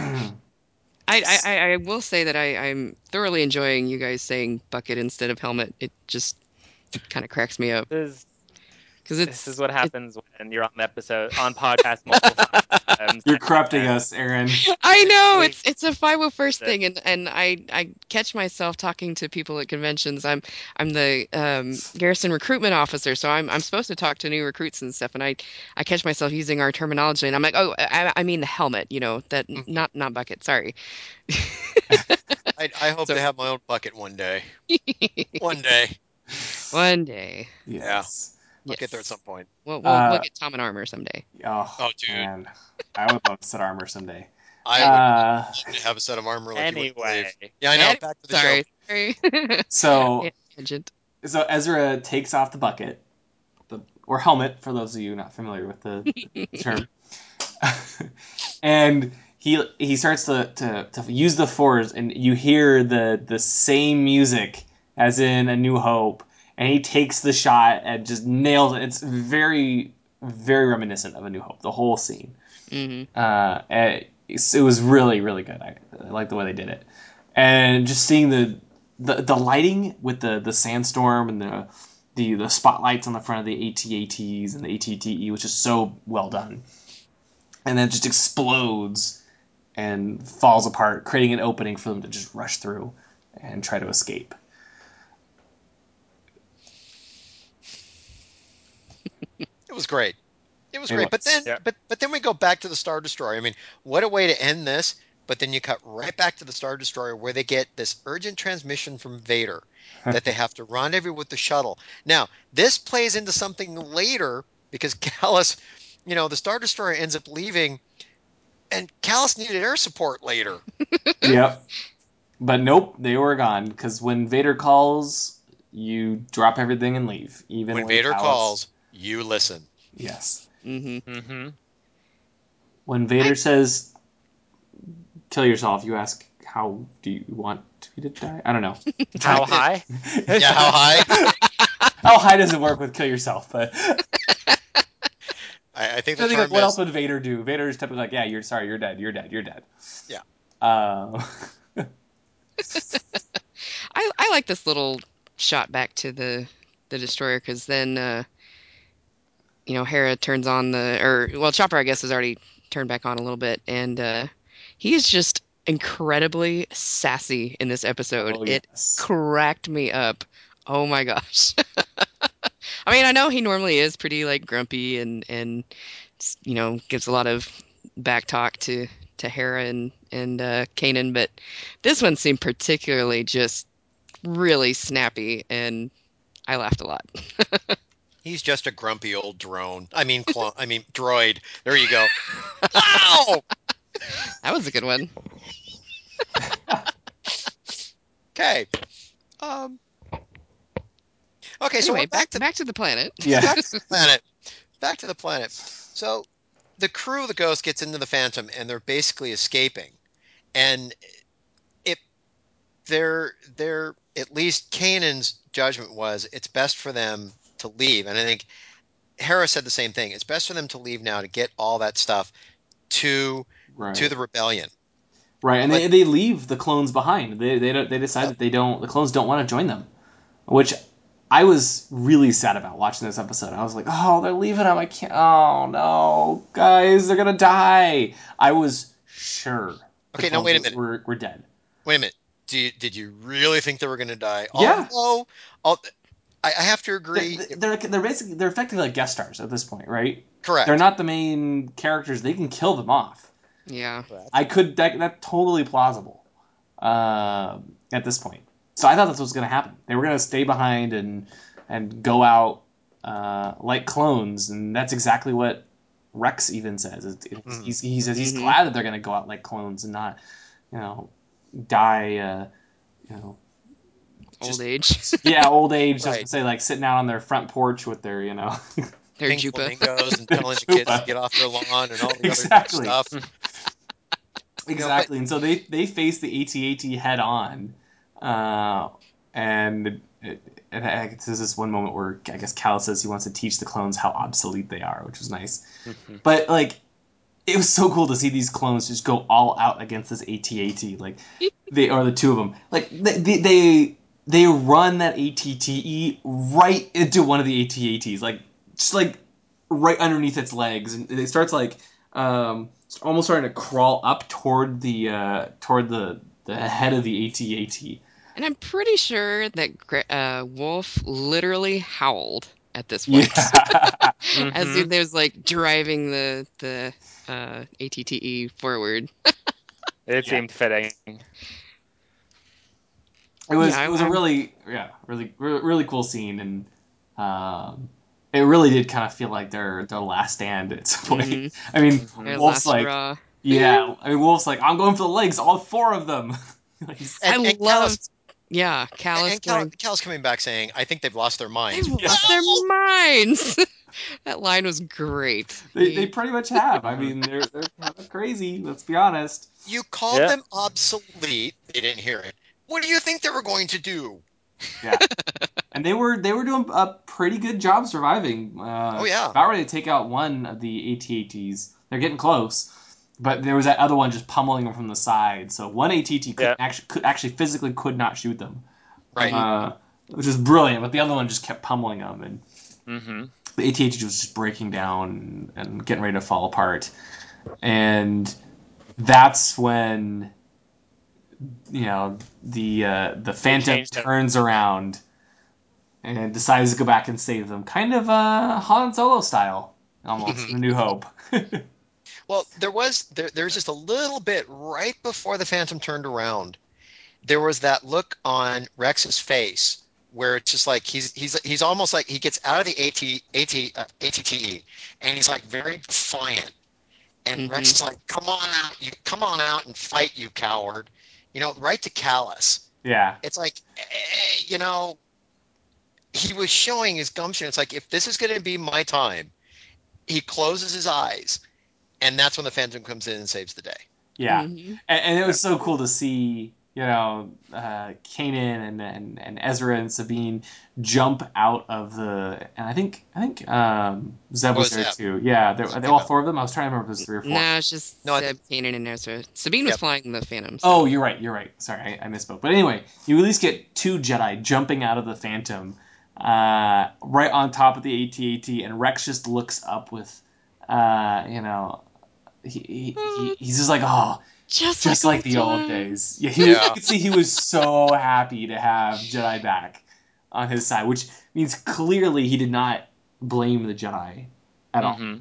I, I, I, will say that I, I'm thoroughly enjoying you guys saying bucket instead of helmet. It just kind of cracks me up This is, because this is what happens when you're on the episode on podcast multiple times. you're corrupting us, Aaron. I know it's it's a 501st That- thing, and, and I, I catch myself talking to people at conventions. I'm I'm the um, garrison recruitment officer, so I'm I'm supposed to talk to new recruits and stuff, and I, I catch myself using our terminology, and I'm like, oh, I, I mean the helmet, you know, that Mm-hmm. Mhm. not not bucket. Sorry. I, I hope So- to have my own bucket one day. One day. One day, Yes. I'll get there at some point. We'll we'll, Uh, we'll get Tom in armor someday. Oh, Oh, dude. man. I would love to set armor someday. I Uh, would have a set of armor like you wouldn't Anyway. Yeah, I know. Back to the Sorry, show. sorry. so Yeah, so Ezra takes off the bucket, the, or helmet for those of you not familiar with the term, and he he starts to, to, to use the force, and you hear the the same music as in A New Hope, and he takes the shot and just nails it. It's very very reminiscent of A New Hope, the whole scene. hmm uh, it's- it was really really good. I, I like the way they did it, and just seeing the the, the lighting with the the sandstorm and the the the spotlights on the front of the ATATs and the ATTE which is so well done, and then it just explodes and falls apart, creating an opening for them to just rush through and try to escape. Was great. It was It great. But then yeah. but but then we go back to the Star Destroyer. I mean, what a way to end this. But then you cut right back to the Star Destroyer where they get this urgent transmission from Vader that they have to rendezvous with the shuttle. Now, this plays into something later because Kallus, you know, the Star Destroyer ends up leaving and Kallus needed air support later. yep. But nope, they were gone because when Vader calls, you drop everything and leave. Even when Vader Kallus- calls, you listen. yes. Mm-hmm. Mm-hmm. When Vader says, "Kill yourself," you ask, "How do you want me to die?" I don't know. How high? Yeah, how high? How high does it work with kill yourself? But I, I think I think, term like, what is else would Vader do? Vader is typically like, "Yeah, you're sorry, you're dead, you're dead, you're dead." Yeah. Uh, I, I like this little shot back to the the destroyer because then uh, you know Hera turns on the or well Chopper I guess has already turned back on a little bit and uh, he is just incredibly sassy in this episode. oh, It yes. cracked me up. Oh my gosh. I mean I know he normally is pretty like grumpy and and you know gives a lot of back talk to to Hera and and uh, Kanan, but this one seemed particularly just really snappy, and I laughed a lot. He's just a grumpy old drone. I mean, clone. I mean, droid. There you go. Ow! That was a good one. Okay. Um. Okay, so anyway, we're back to back to the planet. Yeah. back to the planet. Back to the planet. So the crew of the Ghost gets into the Phantom and they're basically escaping. And it they're they're at least Kanan's judgment was it's best for them to leave. And I think Hera said the same thing. It's best for them to leave now to get all that stuff to Right. to the rebellion. Right, and they, But- they leave the clones behind. They they don't, they decide that they don't the clones don't want to join them, which I was really sad about watching this episode. I was like, oh, they're leaving them. I can't. Oh no, guys, they're gonna die. I was sure. Okay, now wait a minute. We're, we're dead. Wait a minute. Do you, did you really think they were going to die? Yeah. Although, al- I, I have to agree. They're, they're they're basically they're effectively like guest stars at this point, right? correct. They're not the main characters. They can kill them off. Yeah. I could that that's totally plausible um at this point. So I thought that's what was going to happen. They were going to stay behind and and go out uh, like clones, and that's exactly what Rex even says. It, it, Mhm. he's, he says he's Mhm. glad that they're going to go out like clones and not, you know, die. Uh, you know, Old age. yeah, old age. Just Right. to say, like sitting out on their front porch with their, you know, Their pink Joopa. flamingos and telling the kids to get off their lawn and all the Exactly. other stuff. Exactly, and so they they face the AT-AT head on, uh, and it, it, it, there's this one moment where I guess Cal says he wants to teach the clones how obsolete they are, which was nice. But like, it was so cool to see these clones just go all out against this AT-AT. Like they are the two of them. Like they they they, they run that ATTE right into one of the AT-ATs, like just like right underneath its legs, and it starts like um, it's almost starting to crawl up toward the uh, toward the the head of the AT-AT. And I'm pretty sure that Gre- uh, Wolf literally howled at this point. Yeah. As Mhm. if there's like driving the the uh, ATTE forward. It seemed fitting. It was Yeah, it was a I'm- really yeah really re- really cool scene and um, it really did kind of feel like their their last stand at some point. Mhm. I mean, Their Wolf's like hurrah. yeah, I mean Wolf's like I'm going for the legs, all four of them. Like, he's- I And, and love Kallus, Yeah, Kallus and Cal, going, Cal's coming back saying, "I think they've lost their minds." They've lost their minds. that line was great. they, they pretty much have. I mean, they're they're kind of crazy. Let's be honest. You called Yeah. them obsolete. They didn't hear it. What do you think they were going to do? Yeah, and they were they were doing a pretty good job surviving. Uh, Oh, yeah. about ready to take out one of the AT-ATs. They're getting close, but there was that other one just pummeling them from the side. So one AT-AT could Yeah. actually could actually physically could not shoot them, Right. uh, which is brilliant. But the other one just kept pummeling them, and hmm the AT-AT was just breaking down and getting ready to fall apart. And that's when you know the uh, the Phantom changed it. turns around and decides to go back and save them, kind of uh, Han Solo style, almost in New Hope. Well, there was there, there was just a little bit right before the Phantom turned around. There was that look on Rex's face where it's just like he's he's he's almost like he gets out of the AT AT uh, ATTE and he's like very defiant. And Mhm. Rex is like, "Come on out, you come on out and fight, you coward!" You know, right to Kallus. yeah, It's like, eh, you know, he was showing his gumption. It's like if this is going to be my time, he closes his eyes, and that's when the Phantom comes in and saves the day. yeah. Mhm. and, and it was so cool to see you know uh, Kanan and, and and Ezra and Sabine jump out of the and I think I think um, Zeb was Oh, there Zeb. too. Yeah, they are they all four of them. I was trying to remember if it was three or four. No, it's just No, I Zeb, Kanan, and Ezra. Sabine was Yep. flying the Phantom. so- Oh, you're right. You're right. Sorry, I, I misspoke. But anyway, you at least get two Jedi jumping out of the Phantom, uh, right on top of the AT-AT, and Rex just looks up with, uh, you know, he, he, he he's just like, oh, just, just like, the old time. days. Yeah, he, Yeah. you could see he was so happy to have Jedi back on his side, which means clearly he did not blame the Jedi at all hmm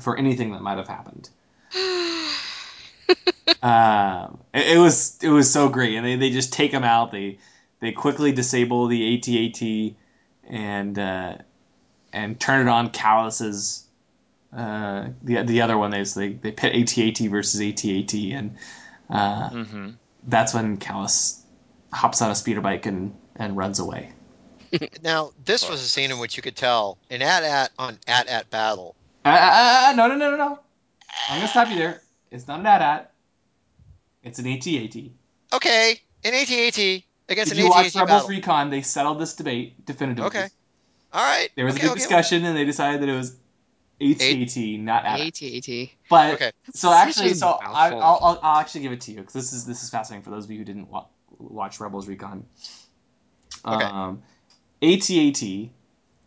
for anything that might have happened. um, it, it was it was so great, and they, they just take him out. They they quickly disable the AT-AT and uh, and turn it on Kallus's Uh, the the other one is they they pit AT-AT versus AT-AT, and uh, Mm-hmm. that's when Kallus hops on a speeder bike and and runs away. Now, this was a scene in which you could tell an at at on at at battle. Uh, uh, uh, no, no, no, no, no. I'm gonna stop you there. It's not an AT-AT. It's an AT-AT. Okay, an AT-AT against If an you watch AT-AT Rebels battle. Recon, they settled this debate definitively. Okay. All right. There was okay, a big okay. discussion, and they decided that it was AT-AT, not AT-AT. But Okay. so actually, so I, I'll, I'll, I'll actually give it to you because this is this is fascinating for those of you who didn't wa- watch Rebels Recon. Okay. Um, AT-AT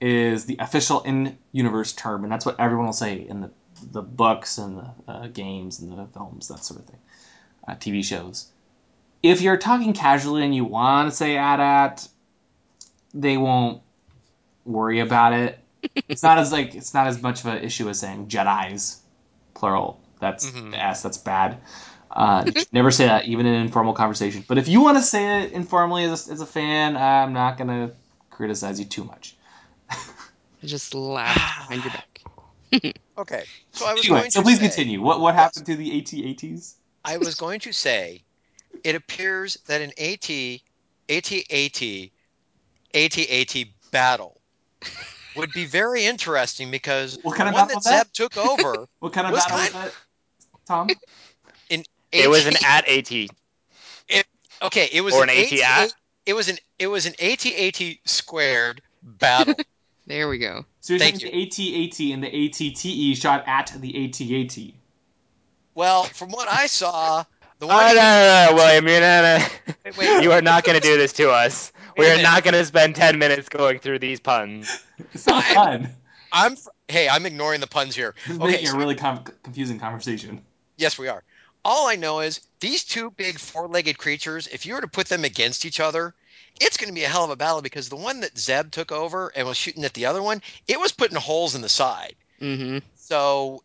is the official in-universe term, and that's what everyone will say in the the books and the uh, games and the films, that sort of thing, uh, TV shows. If you're talking casually and you want to say AT-AT, they won't worry about it. It's not as like it's not as much of an issue as saying Jedi's, plural. That's Mhm. the S. That's bad. Uh, never say that, even in informal conversation. But if you want to say it informally as a, as a fan, I'm not gonna criticize you too much. I just laughed behind your back. Okay. So I was Anyway, going so to please say, continue. What what happened to the AT-ATs? I was going to say, it appears that an AT, AT-AT, AT-AT battle would be very interesting because What kind the of one that? Zeb took over. What kind of was battle was kind- that, Tom? It was an AT at AT. Okay, it was Or an, an AT-AT? It was an it was an AT-AT squared battle. There we go. So you're Thank saying the AT-AT and the ATTE shot at the AT-AT. well, from what I saw, the Oh, one no, no, no, no, William, you're not, Wait, wait. you are not going to do this to us. Wait We a are not going to spend 10 minutes going through these puns. It's not fun. I'm hey, I'm ignoring the puns here. This is Okay, making so- a really com- confusing conversation. Yes, we are. All I know is these two big four-legged creatures. If you were to put them against each other, it's going to be a hell of a battle because the one that Zeb took over and was shooting at the other one, it was putting holes in the side. Mm-hmm. So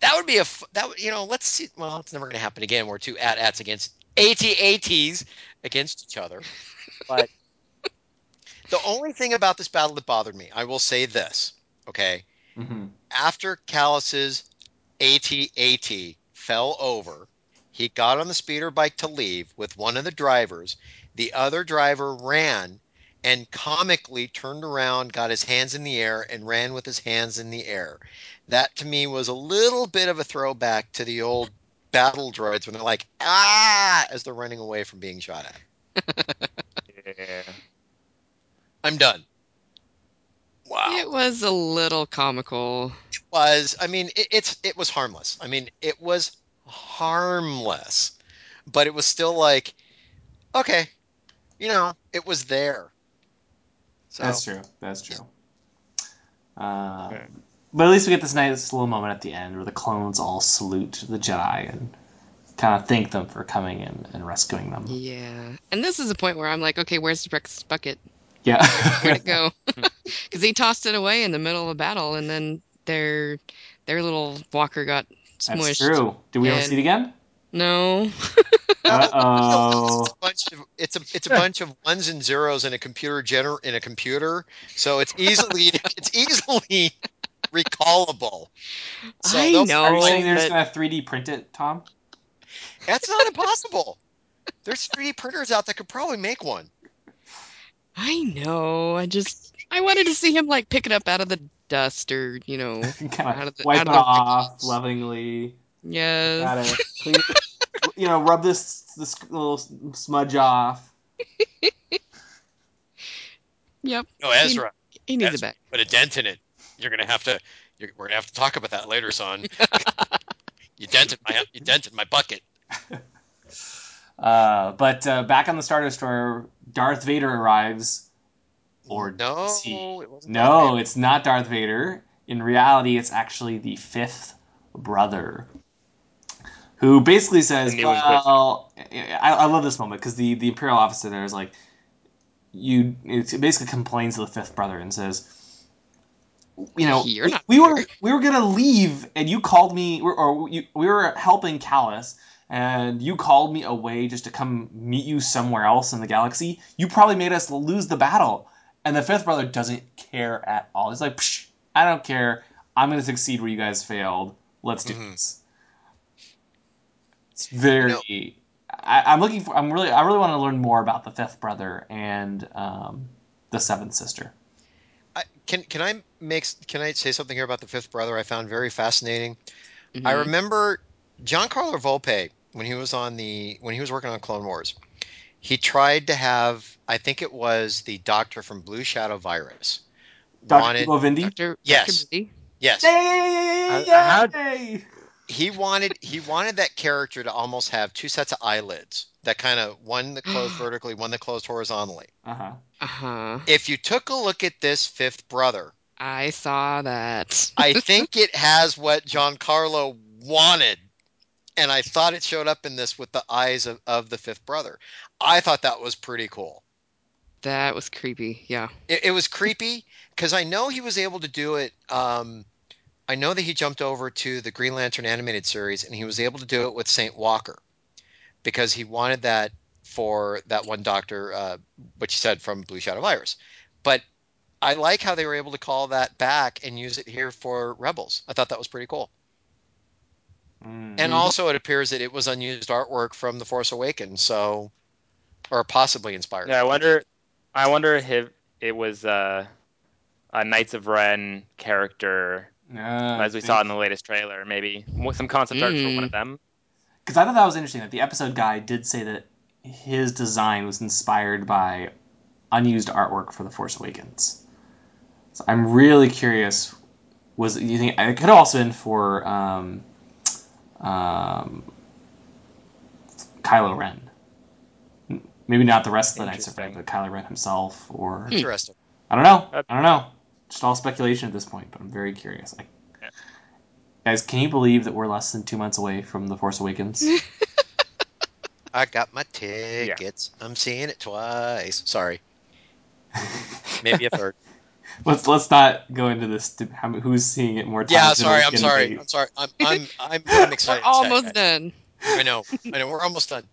that would be a that would- you know let's see. Well, it's never going to happen again. We're two at-ats against AT-ATs against each other. But the only thing about this battle that bothered me, I will say this. Okay, hmm after Kallus's AT-AT fell over, he got on the speeder bike to leave with one of the drivers. The other driver ran and comically turned around, got his hands in the air, and ran with his hands in the air. That to me was a little bit of a throwback to the old battle droids when they're like, ah, as they're running away from being shot at. Yeah. I'm done. Wow. It was a little comical. was i mean it, it's it was harmless i mean it was harmless but it was still like okay you know it was there so That's true. That's true. Uh, Okay. But at least we get this nice little moment at the end where the clones all salute the Jedi and kind of thank them for coming and, and rescuing them. Yeah. And this is a point where I'm like, okay, where's the breakfast bucket? Yeah. Where'd it go? Because he tossed it away in the middle of a battle, and then their their little walker got smushed. That's true. Do we ever see it again? No. Uh oh. it's a bunch of it's a it's a bunch of ones and zeros in a computer gener in a computer so it's easily it's easily recallable so I know. Are you saying they're just gonna 3D print it, Tom? that's not impossible there's 3d printers out that could probably make one I know. I just I wanted to see him like pick it up out of the dust, or you know, Out of of the- wipe out it of the off wrinkles. lovingly. yes. Gotta clean it, you know, rub this this little smudge off. Yep. no ezra He needs Yes. it back. put a dent in it. You're gonna have to. You're, we're gonna have to talk about that later, son. you dented my. You dented my bucket. Uh, but uh, back on the Star Destroyer, Darth Vader arrives. Or no, he? it wasn't. No, it's not Darth Vader. In reality, it's actually the fifth brother, who basically says, "Well, I, I love this moment because the the Imperial officer there is like, you it basically complains to the fifth brother and says." You know, we, we were we were gonna leave, and you called me, or, or you, we were helping Kallus, and you called me away just to come meet you somewhere else in the galaxy. You probably made us lose the battle. And the fifth brother doesn't care at all. He's like, Psh, I don't care. I'm going to succeed where you guys failed. Let's do Mhm. this. It's very. I, I'm looking for. I'm really. I really want to learn more about the fifth brother and um, the seventh sister. I, can can I make can I say something here about the fifth brother? I found very fascinating. I Mhm. remember Carlo Volpe when he was on the when he was working on Clone Wars. He tried to have I think it was the doctor from Blue Shadow Virus. Dr. Wanted Dr. Yes. Dr. Vindi? yes. Yay! Yay! he wanted he wanted that character to almost have two sets of eyelids that kind of one that closed vertically one that closed horizontally Uh-huh. Uh-huh. if you took a look at this fifth brother I saw that. i think it has what giancarlo wanted and i thought it showed up in this with the eyes of, of the fifth brother i thought that was pretty cool that was creepy. Yeah. it, it was creepy because I know he was able to do it. Um, I know that he jumped over to the Green Lantern animated series and he was able to do it with Saint Walker because he wanted that for that one Doctor, uh, which he said from Blue Shadow Virus. But I like how they were able to call that back and use it here for Rebels. I thought that was pretty cool. Mm. And also, it appears that it was unused artwork from The Force Awakens, so or possibly inspired. Yeah, I wonder. I wonder if it was uh, a Knights of Ren character, Yeah, as we saw in the latest trailer. Maybe some concept art for one of them. Because I thought that was interesting that the episode guy did say that his design was inspired by unused artwork for The Force Awakens. So I'm really curious. Was it, you think it could have also been for um, um, Kylo Ren? Maybe not the rest of the Knights of Ren, but Kylo Ren himself, or Interesting. I don't know. Uh, I don't know. Just all speculation at this point, but I'm very curious. Like, Yeah. guys, can you believe that we're less than two months away from The Force Awakens? I got my tickets. I'm seeing it twice. Sorry. Maybe a third. Let's let's not go into this. To how, who's seeing it more times? Yeah, than sorry. I'm sorry. be. I'm sorry. I'm I'm I'm, I'm We're excited. almost done. I know. I know. We're almost done.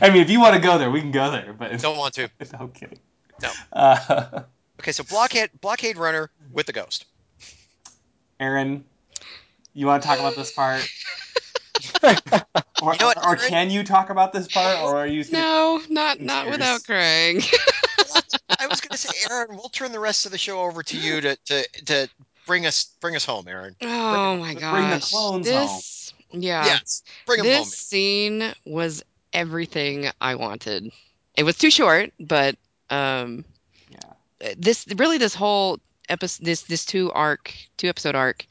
I mean, if you want to go there, we can go there. But Don't want to. no kidding. No. Uh, Okay, so blockade blockade runner with the ghost. Aaron, you want to talk about this part? or, You know what, or, or can you talk about this part, or are you? just gonna- No, not not without crying. I was going to say, Aaron, we'll turn the rest of the show over to you to to to bring us bring us home, Aaron. Oh my bring the gosh. clones this yeah. Yes, bring them this home. scene was everything I wanted. It was too short, but um Yeah. this really this whole episode this this two arc two episode arc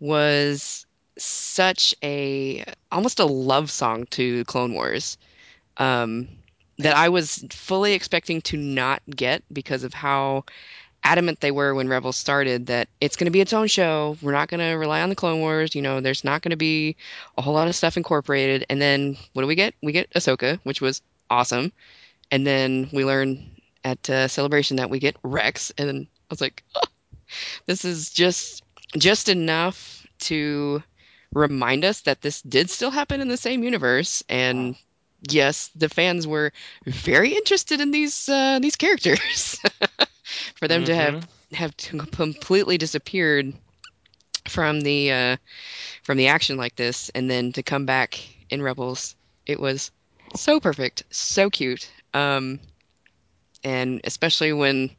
was such a almost a love song to Clone Wars um, that I was fully expecting to not get because of how adamant they were when Rebels started that it's going to be its own show. We're not going to rely on the Clone Wars. You know, there's not going to be a whole lot of stuff incorporated. And then what do we get? We get Ahsoka, which was awesome. And then we learn at uh, Celebration that we get Rex, and I was like, "Oh, this is just just enough to remind us that this did still happen in the same universe and yes the fans were very interested in these uh, these characters for them to have have to completely disappeared from the uh, from the action like this and then to come back in rebels it was so perfect so cute um and especially when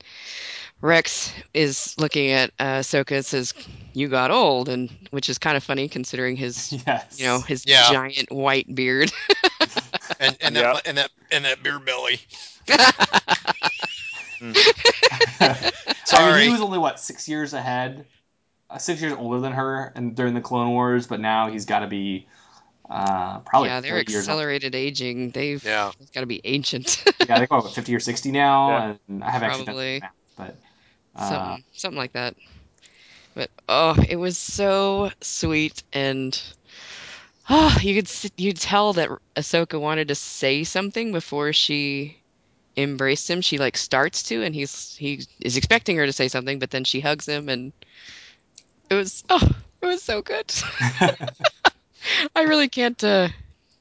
Rex is looking at uh, Ahsoka and says, "You got old," and which is kind of funny considering his, Yes. you know, his Yeah. giant white beard. and and Yeah. that and that and that beer belly. I mean, Sorry. he was only what six years ahead, uh, six years older than her, and during the Clone Wars. But now he's got to be uh, probably yeah, they're 30 years accelerated aging. They've Yeah. got to be ancient. Yeah, they're what fifty or sixty now, Yeah. and I have actually done Probably. math, but uh, something, something like that. But oh, it was so sweet, and oh, you could s- you tell that Ahsoka wanted to say something before she embraced him. She like starts to, and he's he is expecting her to say something, but then she hugs him, and it was oh, it was so good. I really can't uh,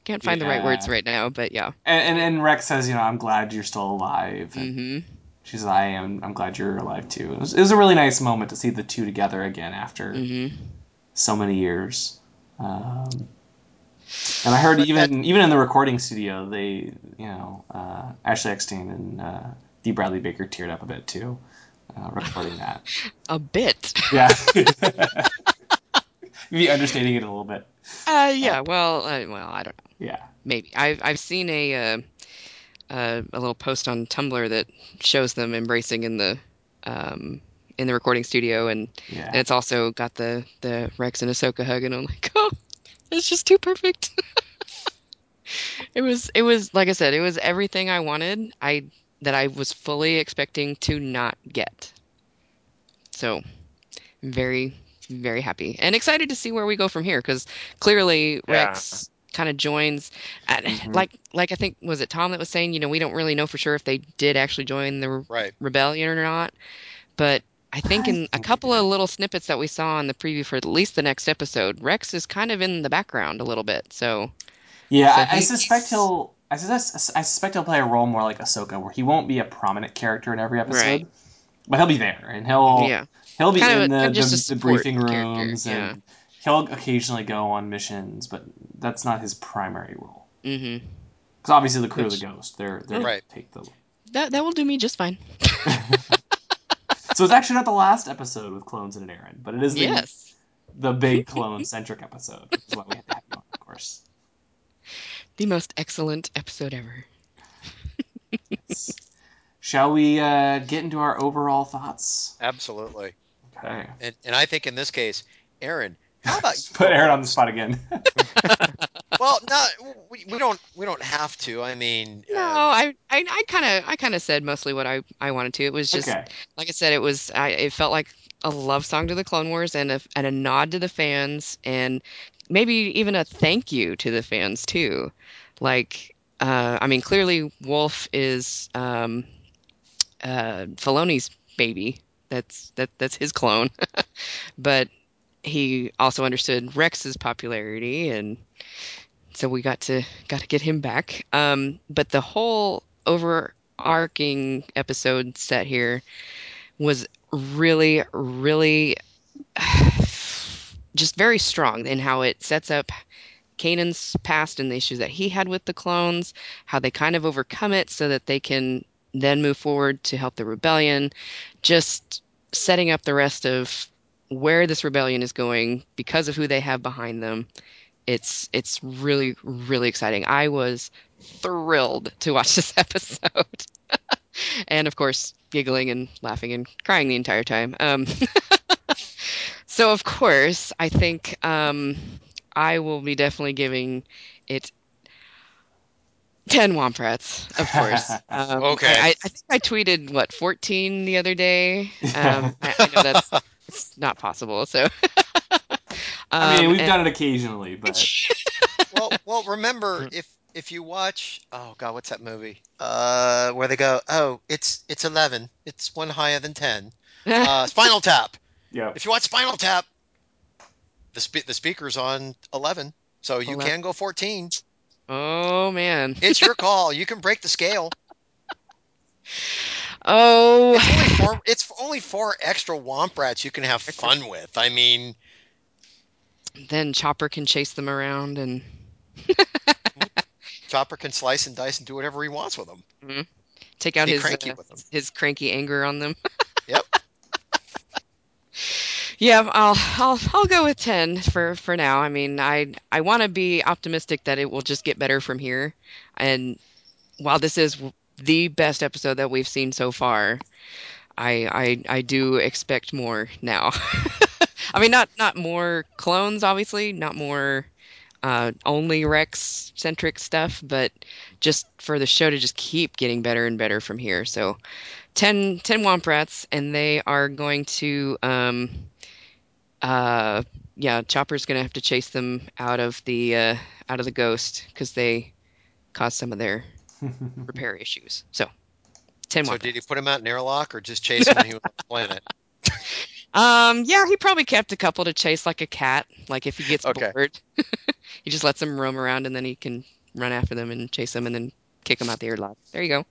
can't find the right words right now, but yeah. and, and and Rex says, you know, I'm glad you're still alive. And hmm She says, "I am. I'm glad you're alive too." It was, it was a really nice moment to see the two together again after hmm so many years. Um, and I heard even even in the recording studio, they you know uh, Ashley Eckstein and uh, Dee Bradley Baker teared up a bit too, uh, recording that. A bit. Yeah, maybe understating it a little bit. Uh, yeah. Well, uh, well, I don't know. Yeah, Maybe I've I've seen a uh, uh, a little post on Tumblr that shows them embracing in the um, in the recording studio, and, yeah. and it's also got the the Rex and Ahsoka hug, and I'm like, oh, it's just too perfect. it was it was like I said, it was everything I wanted. I that I was fully expecting to not get. So, very very happy and excited to see where we go from here because clearly Yeah. Rex kind of joins at, Mhm. like like I think was it Tom that was saying you know we don't really know for sure if they did actually join the Right. rebellion or not but I think I in a couple of little snippets that we saw in the preview for at least the next episode Rex is kind of in the background a little bit so Yeah, So I, I suspect he'll. I suspect, I suspect he'll play a role more like Ahsoka, where he won't be a prominent character in every episode, Right. but he'll be there, and he'll yeah he'll be Kind in a- the, kind just the, the briefing rooms, yeah. and he'll occasionally go on missions, but that's not his primary role. Mm-hmm. Because obviously the crew of the Ghost, they're they're Right. take the. that that will do me just fine So it's actually not the last episode with clones and an Aaron, but it is the yes the big clone centric episode, which is why we had to have you on, of course. the most excellent episode ever Shall we uh, get into our overall thoughts? Absolutely. Okay. And, and I think in this case, Aaron, how about Let's put Aaron on the spot again. well, no, we, we don't we don't have to. I mean, No, uh, I I I kind of I kind of said mostly what I I wanted to. It was just okay. like I said, it was I it felt like a love song to the Clone Wars and a and a nod to the fans and maybe even a thank you to the fans too. Like uh, I mean, clearly Wolf is um, uh, Filoni's baby. That's that that's his clone, but he also understood Rex's popularity and so we got to got to get him back. Um, but the whole overarching episode set here was really, really just very strong in how it sets up Kanan's past and the issues that he had with the clones, how they kind of overcome it so that they can then move forward to help the rebellion. Just setting up the rest of where this rebellion is going because of who they have behind them it's it's really really exciting. I was thrilled to watch this episode, and of course giggling and laughing and crying the entire time. Um, so of course I think um, I will be definitely giving it. 10 Womp Rats, of course. Um, Okay. I, I, I think I tweeted, what, 14 the other day? Um, I, I know that's it's not possible, so. I mean, Um, we've and- done it occasionally, but well, well, remember if if you watch, oh god, what's that movie? Uh, where they go, oh, it's it's eleven, it's one higher than ten. Uh, Spinal Tap. yeah. If you watch Spinal Tap, the spe- the speaker's on eleven, so you 11. can go fourteen. Oh man. It's your call. You can break the scale. Oh. It's only four. It's only four extra Womp Rats you can have fun with. I mean, Then Chopper can chase them around and Chopper can slice and dice and do whatever he wants with them. take out Be his cranky uh, them. his cranky anger on them. Yep. yeah, I'll I'll I'll go with 10 for for now. I mean, I I want to be optimistic that it will just get better from here. And while this is the best episode that we've seen so far, I I I do expect more now. I mean, not not more clones, obviously, not more uh, only Rex centric stuff, but just for the show to just keep getting better and better from here. So 10, 10 Womp Rats, and they are going to, um, uh, yeah, Chopper's going to have to chase them out of the uh, out of the ghost because they caused some of their repair issues. So 10 So Womp did he put him out in airlock or just chase him when he was on the planet? Um, yeah, he probably kept a couple to chase like a cat. Like if he gets Okay. bored, he just lets them roam around, and then he can run after them and chase them, and then kick them out the airlock. There you go.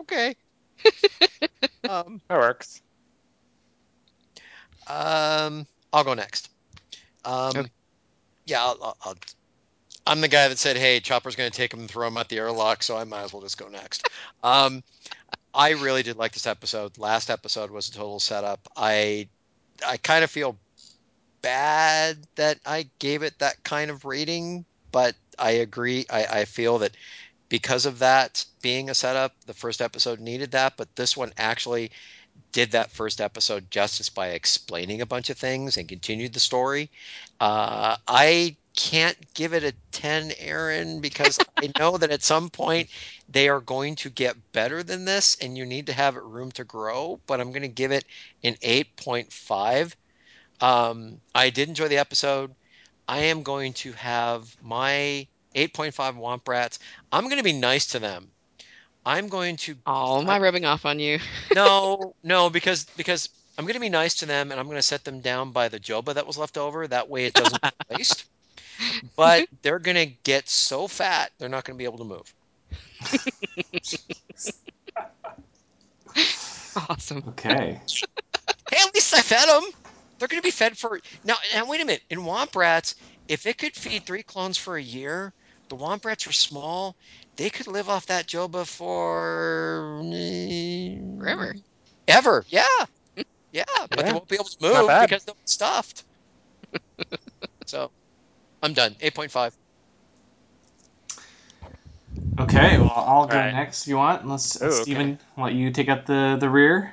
Okay. um, That works. um, I'll go next. Um, Okay. yeah, I'll, I'll, I'll, I'm the guy that said, "Hey, Chopper's going to take him and throw him at the airlock," so I might as well just go next. Um, I really did like this episode. Last episode was a total setup. I I kind of feel bad that I gave it that kind of rating, but I agree. I, I feel that because of that being a setup, the first episode needed that, but this one actually did that first episode justice by explaining a bunch of things and continued the story. Uh, I can't give it a 10, Aaron, because I know that at some point they are going to get better than this and you need to have room to grow, but I'm going to give it an 8.5. Um, I did enjoy the episode. I am going to have my 8.5 Womp Rats. I'm going to be nice to them. I'm going to Oh, am I rubbing off on you? no, no, because because I'm going to be nice to them and I'm going to set them down by the Joopa that was left over. That way it doesn't waste. But they're going to get so fat they're not going to be able to move. Awesome. Okay. Hey, at least I fed them. They're going to be fed for now. Now wait a minute. In Womp Rats, if it could feed three clones for a year, the Womp Rats are small. They could live off that Joopa for Forever. Ever, yeah, yeah, but they won't be able to move because they'll be stuffed. so, I'm done. Eight point five. Okay, well, I'll go Alright. next if you want. Unless, Ooh, okay. Steven, let you take up the, the rear.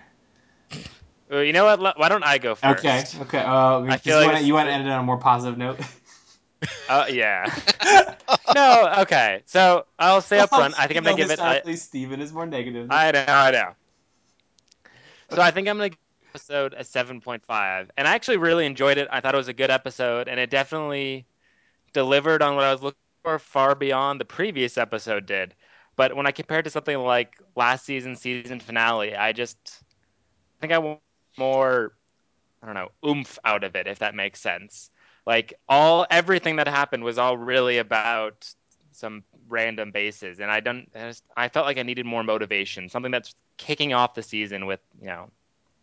Well, you know what? Why don't I go first? Okay, okay. Uh, because feel you like want it's- you want to end it on a more positive note. Uh, yeah. no, okay. So I'll say up front, I think I'm gonna give it. I, Honestly, Steven is more negative. I know, I know. So I think I'm gonna give episode a 7.5, and I actually really enjoyed it. I thought it was a good episode, and it definitely delivered on what I was looking for, far beyond the previous episode did. But when I compared to something like last season's season finale, I just think I want more, I don't know, oomph out of it, if that makes sense. Like all everything that happened was all really about some random bases, and I don't. I, just, I felt like I needed more motivation, something that's kicking off the season with you know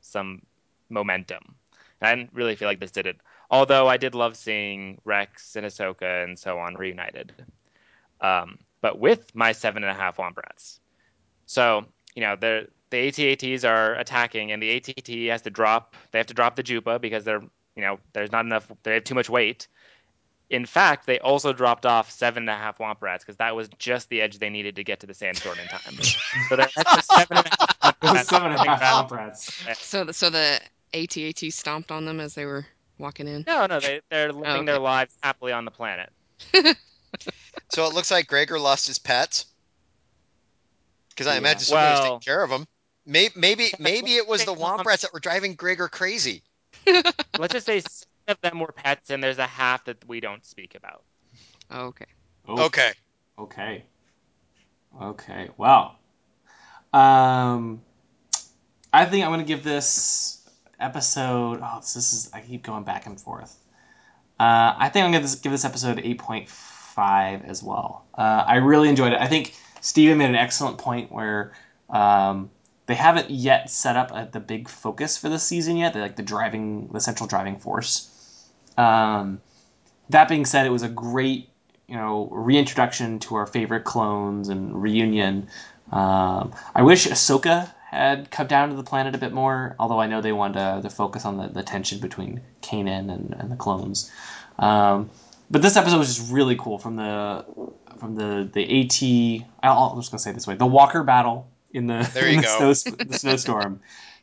some momentum. And I didn't really feel like this did it. Although I did love seeing Rex and Ahsoka and so on reunited. Um, but with my seven and a half Womp Rats. So, you know, the the ATATs are attacking and the ATT has to drop they have to drop the Joopa because they're you know, there's not enough they have too much weight. In fact, they also dropped off seven and a half Womp Rats because that was just the edge they needed to get to the sandstorm in time. so they're at seven and a half Womp Rats. seven and a half Womp Rats. So, the, so the ATAT stomped on them as they were walking in. No, no, they they're living okay. their lives happily on the planet. So it looks like Gregor lost his pets. Because I Yeah. imagine somebody was taking care of them. Maybe, maybe, maybe it was the Take Womp Rats that were driving Gregor crazy. Let's just say six of them were pets, and there's a half that we don't speak about. Okay. Oh, Okay. Okay. Okay. Wow. Um, I think I'm gonna give this episode. Oh, this is. I keep going back and forth. Uh, I think I'm gonna give this episode 8.5 as well. Uh, I really enjoyed it. I think Steven made an excellent point where um, they haven't yet set up uh the big focus for this season yet. They're like the driving, the central driving force. Um, that being said, it was a great you know reintroduction to our favorite clones and reunion. Um, I wish Ahsoka had come down to the planet a bit more, although I know they wanted to, to focus on the, the tension between Kanan and, and the clones. Um, but this episode was just really cool from the from the the AT. I'll, I'm just gonna say it this way: the Walker battle in the There in the, go. snow, the snowstorm.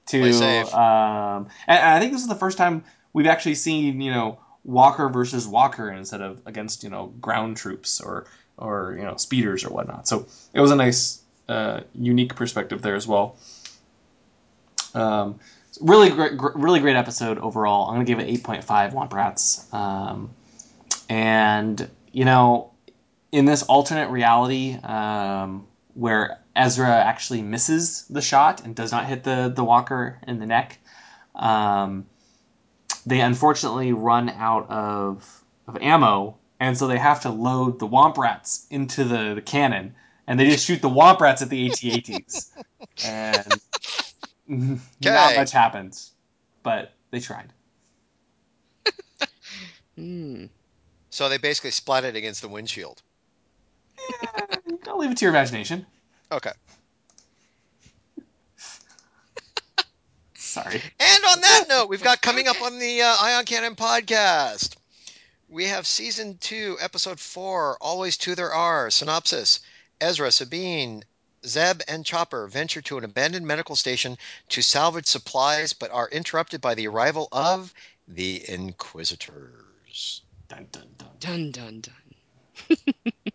To um, and, and I think this is the first time we've actually seen you know Walker versus Walker instead of against you know ground troops or or you know speeders or whatnot. So it was a nice uh, unique perspective there as well. Um, really great, really great episode overall. I'm gonna give it 8.5 Womp Rats. Um, and you know, in this alternate reality um, where Ezra actually misses the shot and does not hit the the Walker in the neck, um, they unfortunately run out of of ammo, and so they have to load the Womp Rats into the, the cannon and they just shoot the Womp Rats at the AT-ATs, and not much happens. But they tried. Hmm. So they basically splat it against the windshield. I'll leave it to your imagination. Okay. Sorry. And on that note, we've got coming up on the uh, Ion Cannon podcast. We have season two, episode four, Always Two There Are. Synopsis Ezra, Sabine, Zeb, and Chopper venture to an abandoned medical station to salvage supplies, but are interrupted by the arrival of the Inquisitors. Dun, dun, dun. Dun dun dun.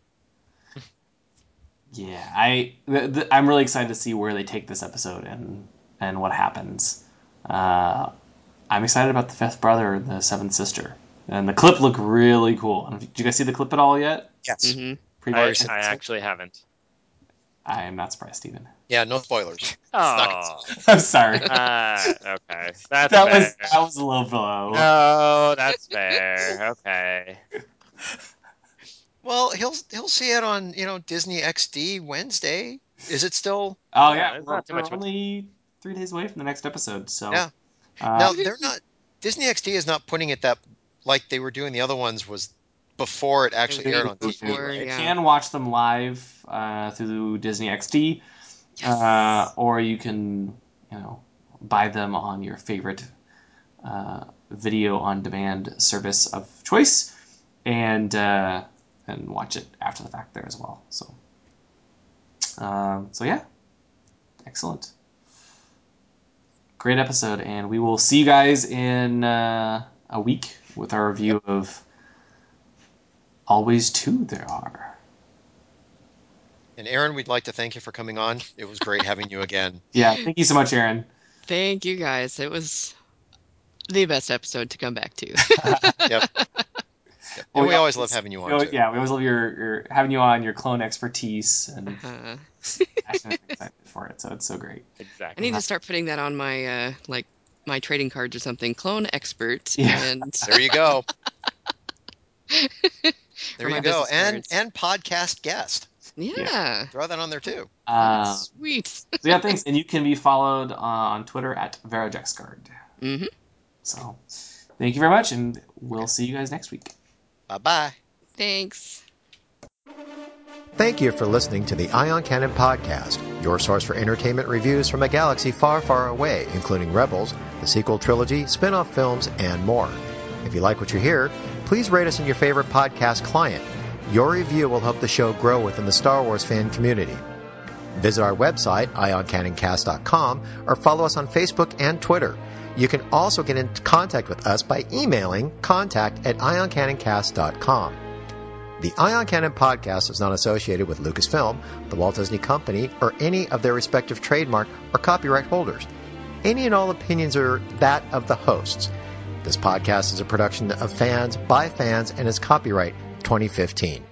Yeah, I th- th- I'm really excited to see where they take this episode and and what happens. Uh, I'm excited about the fifth brother and the seventh sister, and the clip looked really cool. And Did you guys see the clip at all yet? Yes. hmm I, I actually haven't. I am not surprised, Steven. Yeah, no spoilers. Oh, I'm sorry. uh, okay. That's that fair. was that was a little below. No, that's fair. Okay. Well, he'll he'll see it on you know Disney XD Wednesday. Is it still? Oh Yeah, yeah, we're, not too we're much only three days away from the next episode. So Yeah. uh, Now they're not. Disney XD is not putting it that like they were doing the other ones was before it actually aired on TV. before, You yeah. can watch them live uh, through Disney XD, uh, or you can, you know, buy them on your favorite uh, video on demand service of choice, and uh, and watch it after the fact there as well. So, um, so yeah, excellent, great episode, and we will see you guys in uh, a week with our review of Always Two There Are. And Aaron, we'd like to thank you for coming on. It was great having you again. Yeah, thank you so much, Aaron. Thank you guys. It was the best episode to come back to. Yep. And Well, we we always always- love having you We on. always- Too. yeah, we always love your, your having you on, your clone expertise, and Uh, passionate and excited for it. So it's so great. Exactly. I need to start putting that on my uh, like my trading cards or something. Clone expert Yeah. and There you go. There my you go. And cards. and podcast guest. yeah, Throw that on there too. Uh, sweet. so yeah, thanks. And you can be followed uh, on Twitter at VeraJexGuard. hmm So thank you very much, and we'll see you guys next week. Bye bye. Thanks. Thank you for listening to the Ion Cannon Podcast, your source for entertainment reviews from a galaxy far, far away, including Rebels, the sequel trilogy, spin off films, and more. If you like what you hear, please rate us in your favorite podcast client. Your review will help the show grow within the Star Wars fan community. Visit our website, ioncanoncast.com, or follow us on Facebook and Twitter. You can also get in contact with us by emailing contact at ioncanoncast.com. The Ion Cannon podcast is not associated with Lucasfilm, the Walt Disney Company, or any of their respective trademark or copyright holders. Any and all opinions are that of the hosts. This podcast is a production of fans by fans and is copyright 2015.